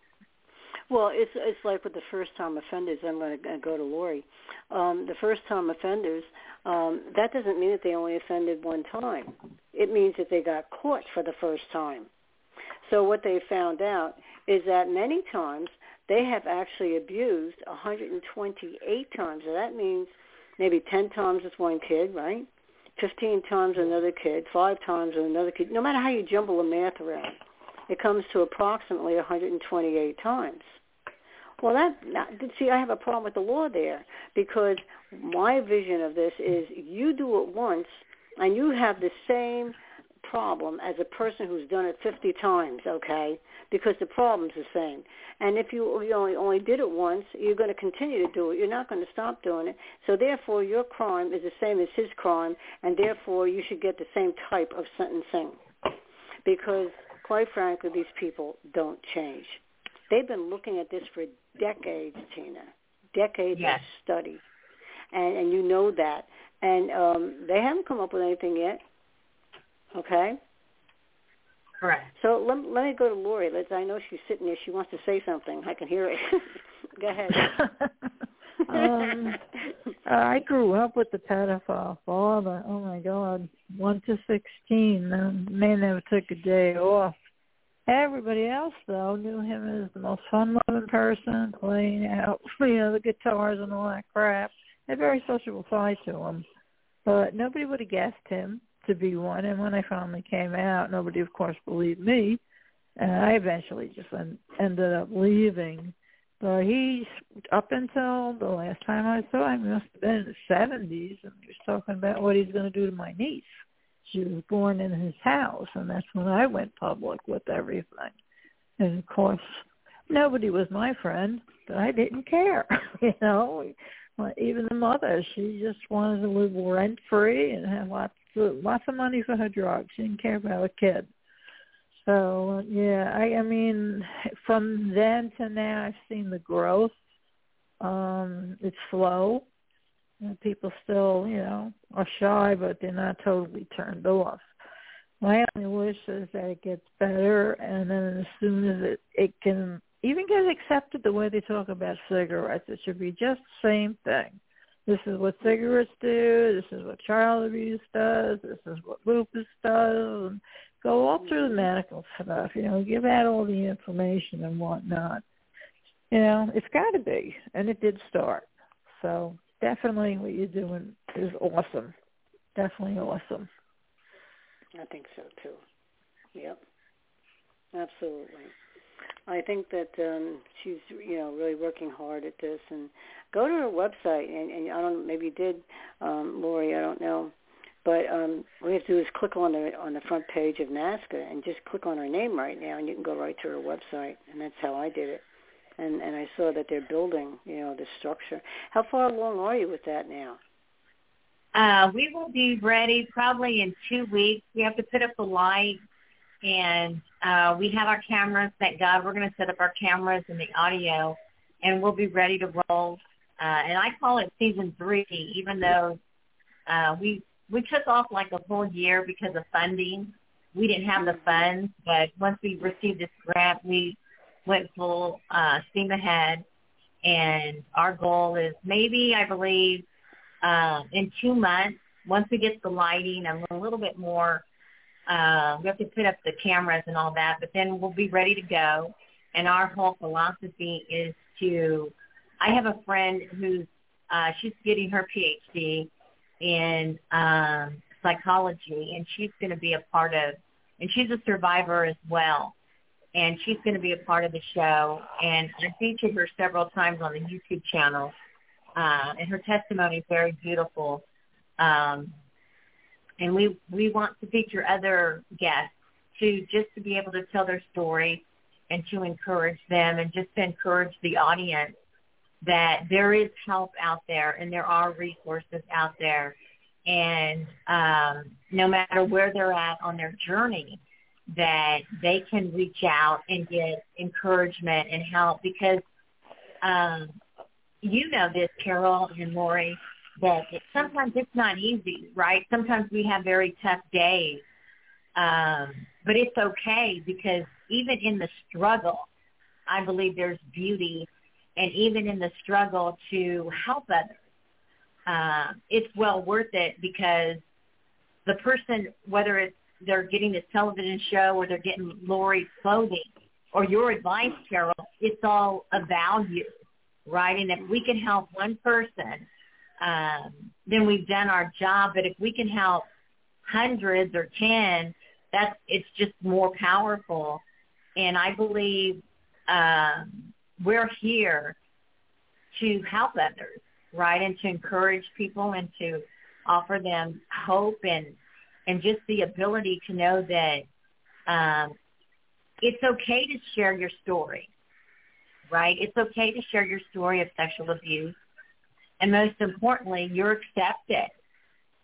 Speaker 3: Well, it's it's like with the first time offenders. I'm going to go to Lori. Um, the first time offenders. Um, that doesn't mean that they only offended one time. It means that they got caught for the first time. So what they found out is that many times they have actually abused 128 times. So that means maybe 10 times with one kid, right? 15 times another kid, five times another kid. No matter how you jumble the math around, it comes to approximately 128 times. Well, that see, I have a problem with the law there because my vision of this is you do it once and you have the same problem as a person who's done it 50 times, okay? Because the problem's the same. And if you, you only only did it once, you're going to continue to do it. You're not going to stop doing it. So therefore, your crime is the same as his crime, and therefore you should get the same type of sentencing. Because quite frankly, these people don't change. They've been looking at this for decades, Tina. Decades
Speaker 4: Yes.
Speaker 3: of study. And and you know that. And um they haven't come up with anything yet. Okay?
Speaker 4: Correct.
Speaker 3: So let, let me go to Lori. Let's, I know she's sitting there. She wants to say something. I can hear it. go ahead.
Speaker 5: um, I grew up with the pedophile father. Oh my God, one to sixteen. The man never took a day off. Everybody else though knew him as the most fun-loving person, playing out, you know, the guitars and all that crap. A very sociable side to him, but nobody would have guessed him to be one. And when I finally came out, nobody, of course, believed me. And I eventually just en- ended up leaving. But he, up until the last time I saw him, he must have been in the 70s, and he was talking about what he's going to do to my niece. She was born in his house, and that's when I went public with everything. And of course, nobody was my friend, but I didn't care. you know, even the mother, she just wanted to live rent free and have lots of lots of money for her drugs. She didn't care about a kid. So yeah, I I mean, from then to now, I've seen the growth. Um, it's slow. People still, you know, are shy, but they're not totally turned off. My only wish is that it gets better, and then as soon as it it can even get accepted the way they talk about cigarettes, it should be just the same thing. This is what cigarettes do. This is what child abuse does. This is what lupus does. And go all through the medical stuff. You know, give out all the information and whatnot. You know, it's got to be, and it did start. So definitely, what you're doing is awesome. Definitely awesome.
Speaker 3: I think so too. Yep. Absolutely. I think that um she's you know really working hard at this and go to her website and, and I don't know, maybe you did um Lori I don't know but um what you have to do is click on the on the front page of NAASCA and just click on her name right now and you can go right to her website and that's how I did it and and I saw that they're building, you know, the structure. How far along are you with that now?
Speaker 4: Uh, we will be ready probably in two weeks. We have to put up the light, and uh, we have our cameras. Thank God, we're going to set up our cameras and the audio, and we'll be ready to roll. Uh, and I call it season three, even though uh, we we took off like a whole year because of funding. We didn't have the funds, but once we received this grant, we went full uh, steam ahead. And our goal is maybe, I believe, uh, in two months, once we get the lighting and a little bit more, uh, we have to put up the cameras and all that, but then we'll be ready to go. And our whole philosophy is to, I have a friend who's, uh, she's getting her PhD in um, psychology, and she's going to be a part of, and she's a survivor as well. And she's going to be a part of the show. And I featured her several times on the YouTube channel uh, and her testimony is very beautiful. Um, and we we want to feature other guests to just to be able to tell their story and to encourage them and just to encourage the audience that there is help out there and there are resources out there. And um, no matter where they're at on their journey that they can reach out and get encouragement and help. Because um, you know this, Carol and Lori, that it, sometimes it's not easy, right? Sometimes we have very tough days, um, but it's okay because even in the struggle, I believe there's beauty, and even in the struggle to help others, uh, it's well worth it because the person, whether it's they're getting this television show or they're getting Lori's clothing or your advice, Carol, it's all a value right? And if we can help one person, um, then we've done our job. But if we can help hundreds or ten, that's it's just more powerful. And I believe um, we're here to help others, right, and to encourage people and to offer them hope and and just the ability to know that um, it's okay to share your story right? It's okay to share your story of sexual abuse. And most importantly, you're accepted.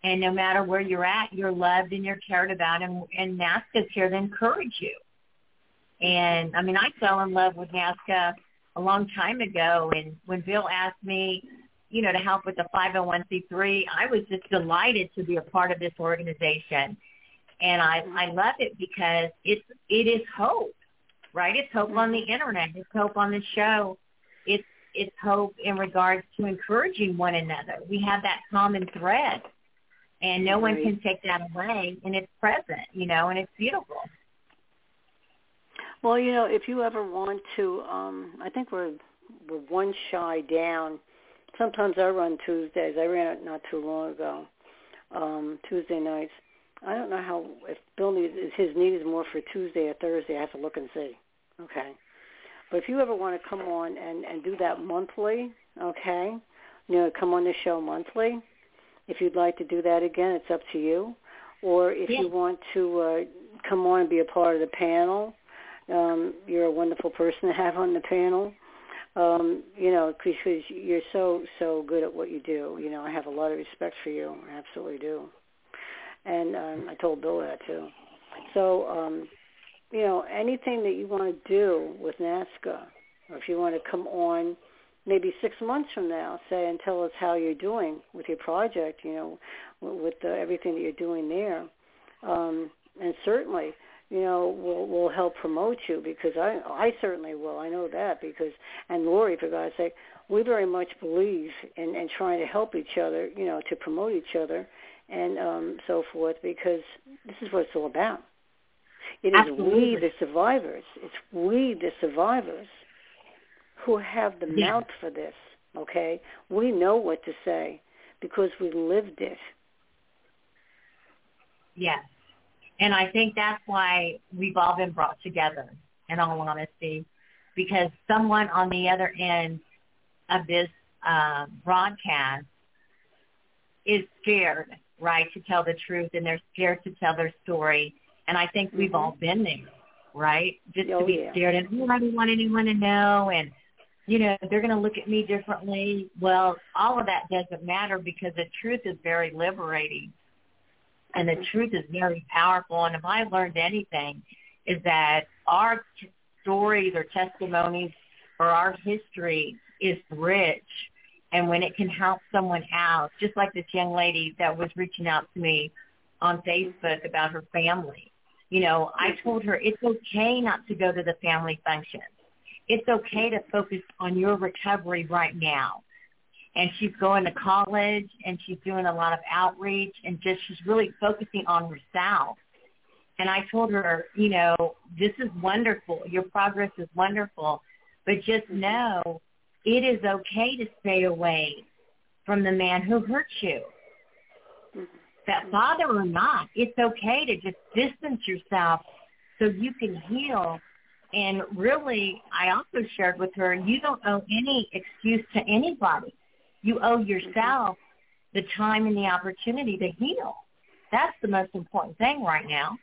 Speaker 4: And no matter where you're at, you're loved and you're cared about. And, and NAASCA's here to encourage you. And I mean, I fell in love with NAASCA a long time ago. And when Bill asked me, you know, to help with the 501c3, I was just delighted to be a part of this organization. And I, I love it because it's, it is hope right? It's hope on the mm-hmm. internet. It's hope on the show. It's it's hope in regards to encouraging one another. We have that common thread, and no one can take that away. And it's present, you know, and it's beautiful.
Speaker 3: Well, you know, if you ever want to, um, I think we're we're one shy down. Sometimes I run Tuesdays. I ran it not too long ago, um, Tuesday nights. I don't know how if Bill needs his need is more for Tuesday or Thursday. I have to look and see. Okay. But if you ever want to come on and, and do that monthly, okay, you know, come on the show monthly. If you'd like to do that again, it's up to you. Or if yeah. you want to uh, come on and be a part of the panel, um, you're a wonderful person to have on the panel. Um, you know, because you're so so good at what you do. You know, I have a lot of respect for you. I absolutely do. And um, I told Bill that too. So um, you know, anything that you want to do with NAASCA, or if you want to come on maybe six months from now, say, and tell us how you're doing with your project, you know, with everything that you're doing there. Um, and certainly, you know, we'll, we'll help promote you because I, I certainly will. I know that because, and Lori, for God's sake, we very much believe in, in trying to help each other, you know, to promote each other and um, so forth because this is what it's all about. It is
Speaker 4: Absolutely.
Speaker 3: we, the survivors. It's we, the survivors, who have the yeah. mouth for this. Okay, we know what to say because we lived it.
Speaker 4: Yes, and I think that's why we've all been brought together. In all honesty, because someone on the other end of this uh, broadcast is scared, right, to tell the truth, and they're scared to tell their story and I think we've mm-hmm. all been there, right? Just
Speaker 3: oh,
Speaker 4: to be
Speaker 3: yeah.
Speaker 4: scared and oh, I don't want anyone to know and you know, they're going to look at me differently. Well, all of that doesn't matter because the truth is very liberating and the truth is very powerful. And if I've learned anything, is that our t- stories or testimonies or our history is rich. And when it can help someone out, just like this young lady that was reaching out to me on Facebook about her family, you know, I told her it's okay not to go to the family functions. It's okay to focus on your recovery right now. And she's going to college and she's doing a lot of outreach and just she's really focusing on herself. And I told her, you know, this is wonderful. Your progress is wonderful. But just know it is okay to stay away from the man who hurt you. That mm-hmm. father or not, it's okay to just distance yourself so you can heal. And really, I also shared with her, you don't owe any excuse to anybody. You owe yourself the time and the opportunity to heal. That's the most important thing right now.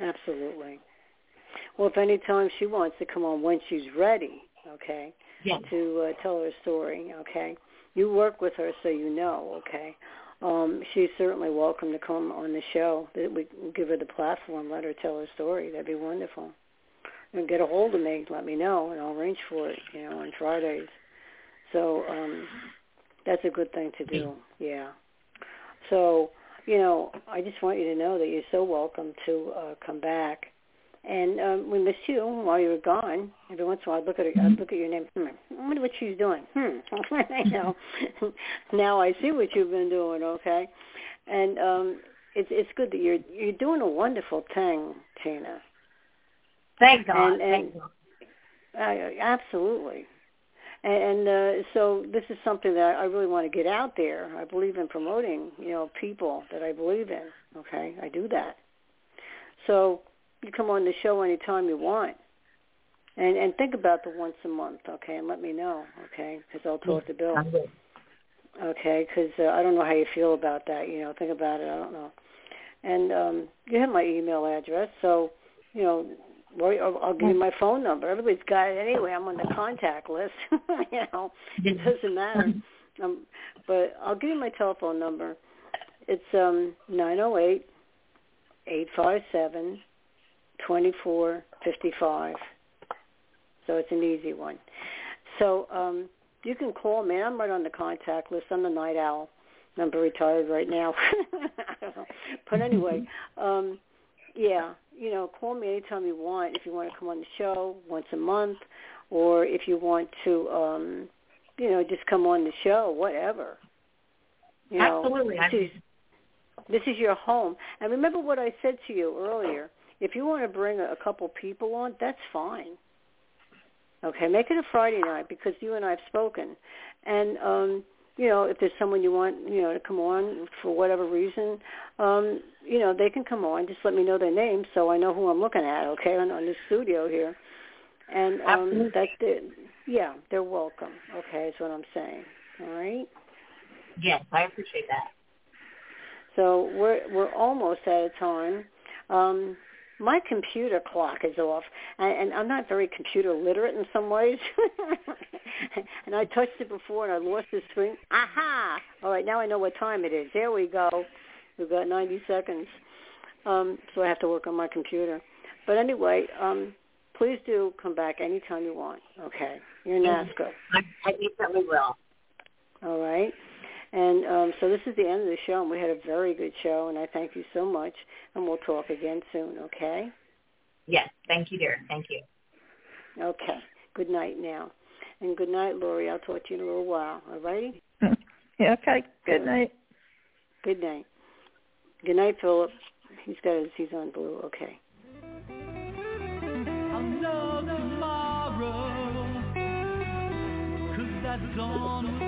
Speaker 3: Absolutely. Well, if any time she wants to come on when she's ready, okay,
Speaker 4: Yes.
Speaker 3: to uh, tell her story, okay, you work with her so you know, okay. Um, she's certainly welcome to come on the show. That we give her the platform, let her tell her story. That'd be wonderful. And get a hold of me, let me know, and I'll arrange for it. You know, on Fridays. So um, that's a good thing to do. Yeah. So you know, I just want you to know that you're so welcome to uh, come back. And um, we missed you while you were gone. Every once in a while, I'd look at her, I'd look at your name. Hmm, I wonder what she's doing. Hmm. you know, now I see what you've been doing. Okay, and um, it's it's good that you're you're doing a wonderful thing, Tina.
Speaker 4: Thank God.
Speaker 3: And, and,
Speaker 4: Thank God.
Speaker 3: Uh, absolutely. And uh, so this is something that I really want to get out there. I believe in promoting, you know, people that I believe in. Okay, I do that. So you come on the show anytime you want, and and think about the once a month, okay, and let me know, okay, because I'll talk to Bill, okay, because uh, I don't know how you feel about that. You know, think about it. I don't know. And um, you have my email address, so you know well, I'll, I'll give you my phone number. Everybody's got it anyway. I'm on the contact list. you know, it doesn't matter. Um, but I'll give you my telephone number. It's um nine zero eight eight five seven twenty four fifty five. So it's an easy one. So um you can call me. I'm right on the contact list. I'm the night owl. I'm retired right now. I don't know. But anyway, um yeah, you know, call me anytime you want if you want to come on the show once a month or if you want to um you know, just come on the show, whatever. You know,
Speaker 4: Absolutely.
Speaker 3: This is, this is your home. And remember what I said to you earlier. If you want to bring a, a couple people on, that's fine. Okay, make it a Friday night because you and I have spoken. And um you know, if there's someone you want, you know, to come on for whatever reason, um, you know, they can come on. Just let me know their name so I know who I'm looking at, okay, on, on the studio here. And um
Speaker 4: Absolutely.
Speaker 3: that's it. Yeah, they're welcome. Okay, is what I'm saying. All right.
Speaker 4: Yes, I appreciate that.
Speaker 3: So we're we're almost out of time. Um, my computer clock is off, and, and I'm not very computer literate in some ways. and I touched it before, and I lost the screen. Aha! All right, now I know what time it is. There we go. We've got 90 seconds. Um, so I have to work on my computer. But anyway, um, please do come back anytime you want. Okay, you're NAASCA.
Speaker 4: I, I definitely will.
Speaker 3: All right. And um, so this is the end of the show, and we had a very good show, and I thank you so much, and we'll talk again soon, okay?
Speaker 4: Yes, thank you, dear. Thank you.
Speaker 3: Okay. Good night now. And good night, Lori. I'll talk to you in a little while, all righty?
Speaker 5: Yeah, okay. Good night.
Speaker 3: Good night. Good night, Philip. He's got his, he's on blue, okay.
Speaker 2: I'll know tomorrow, 'cause that dawn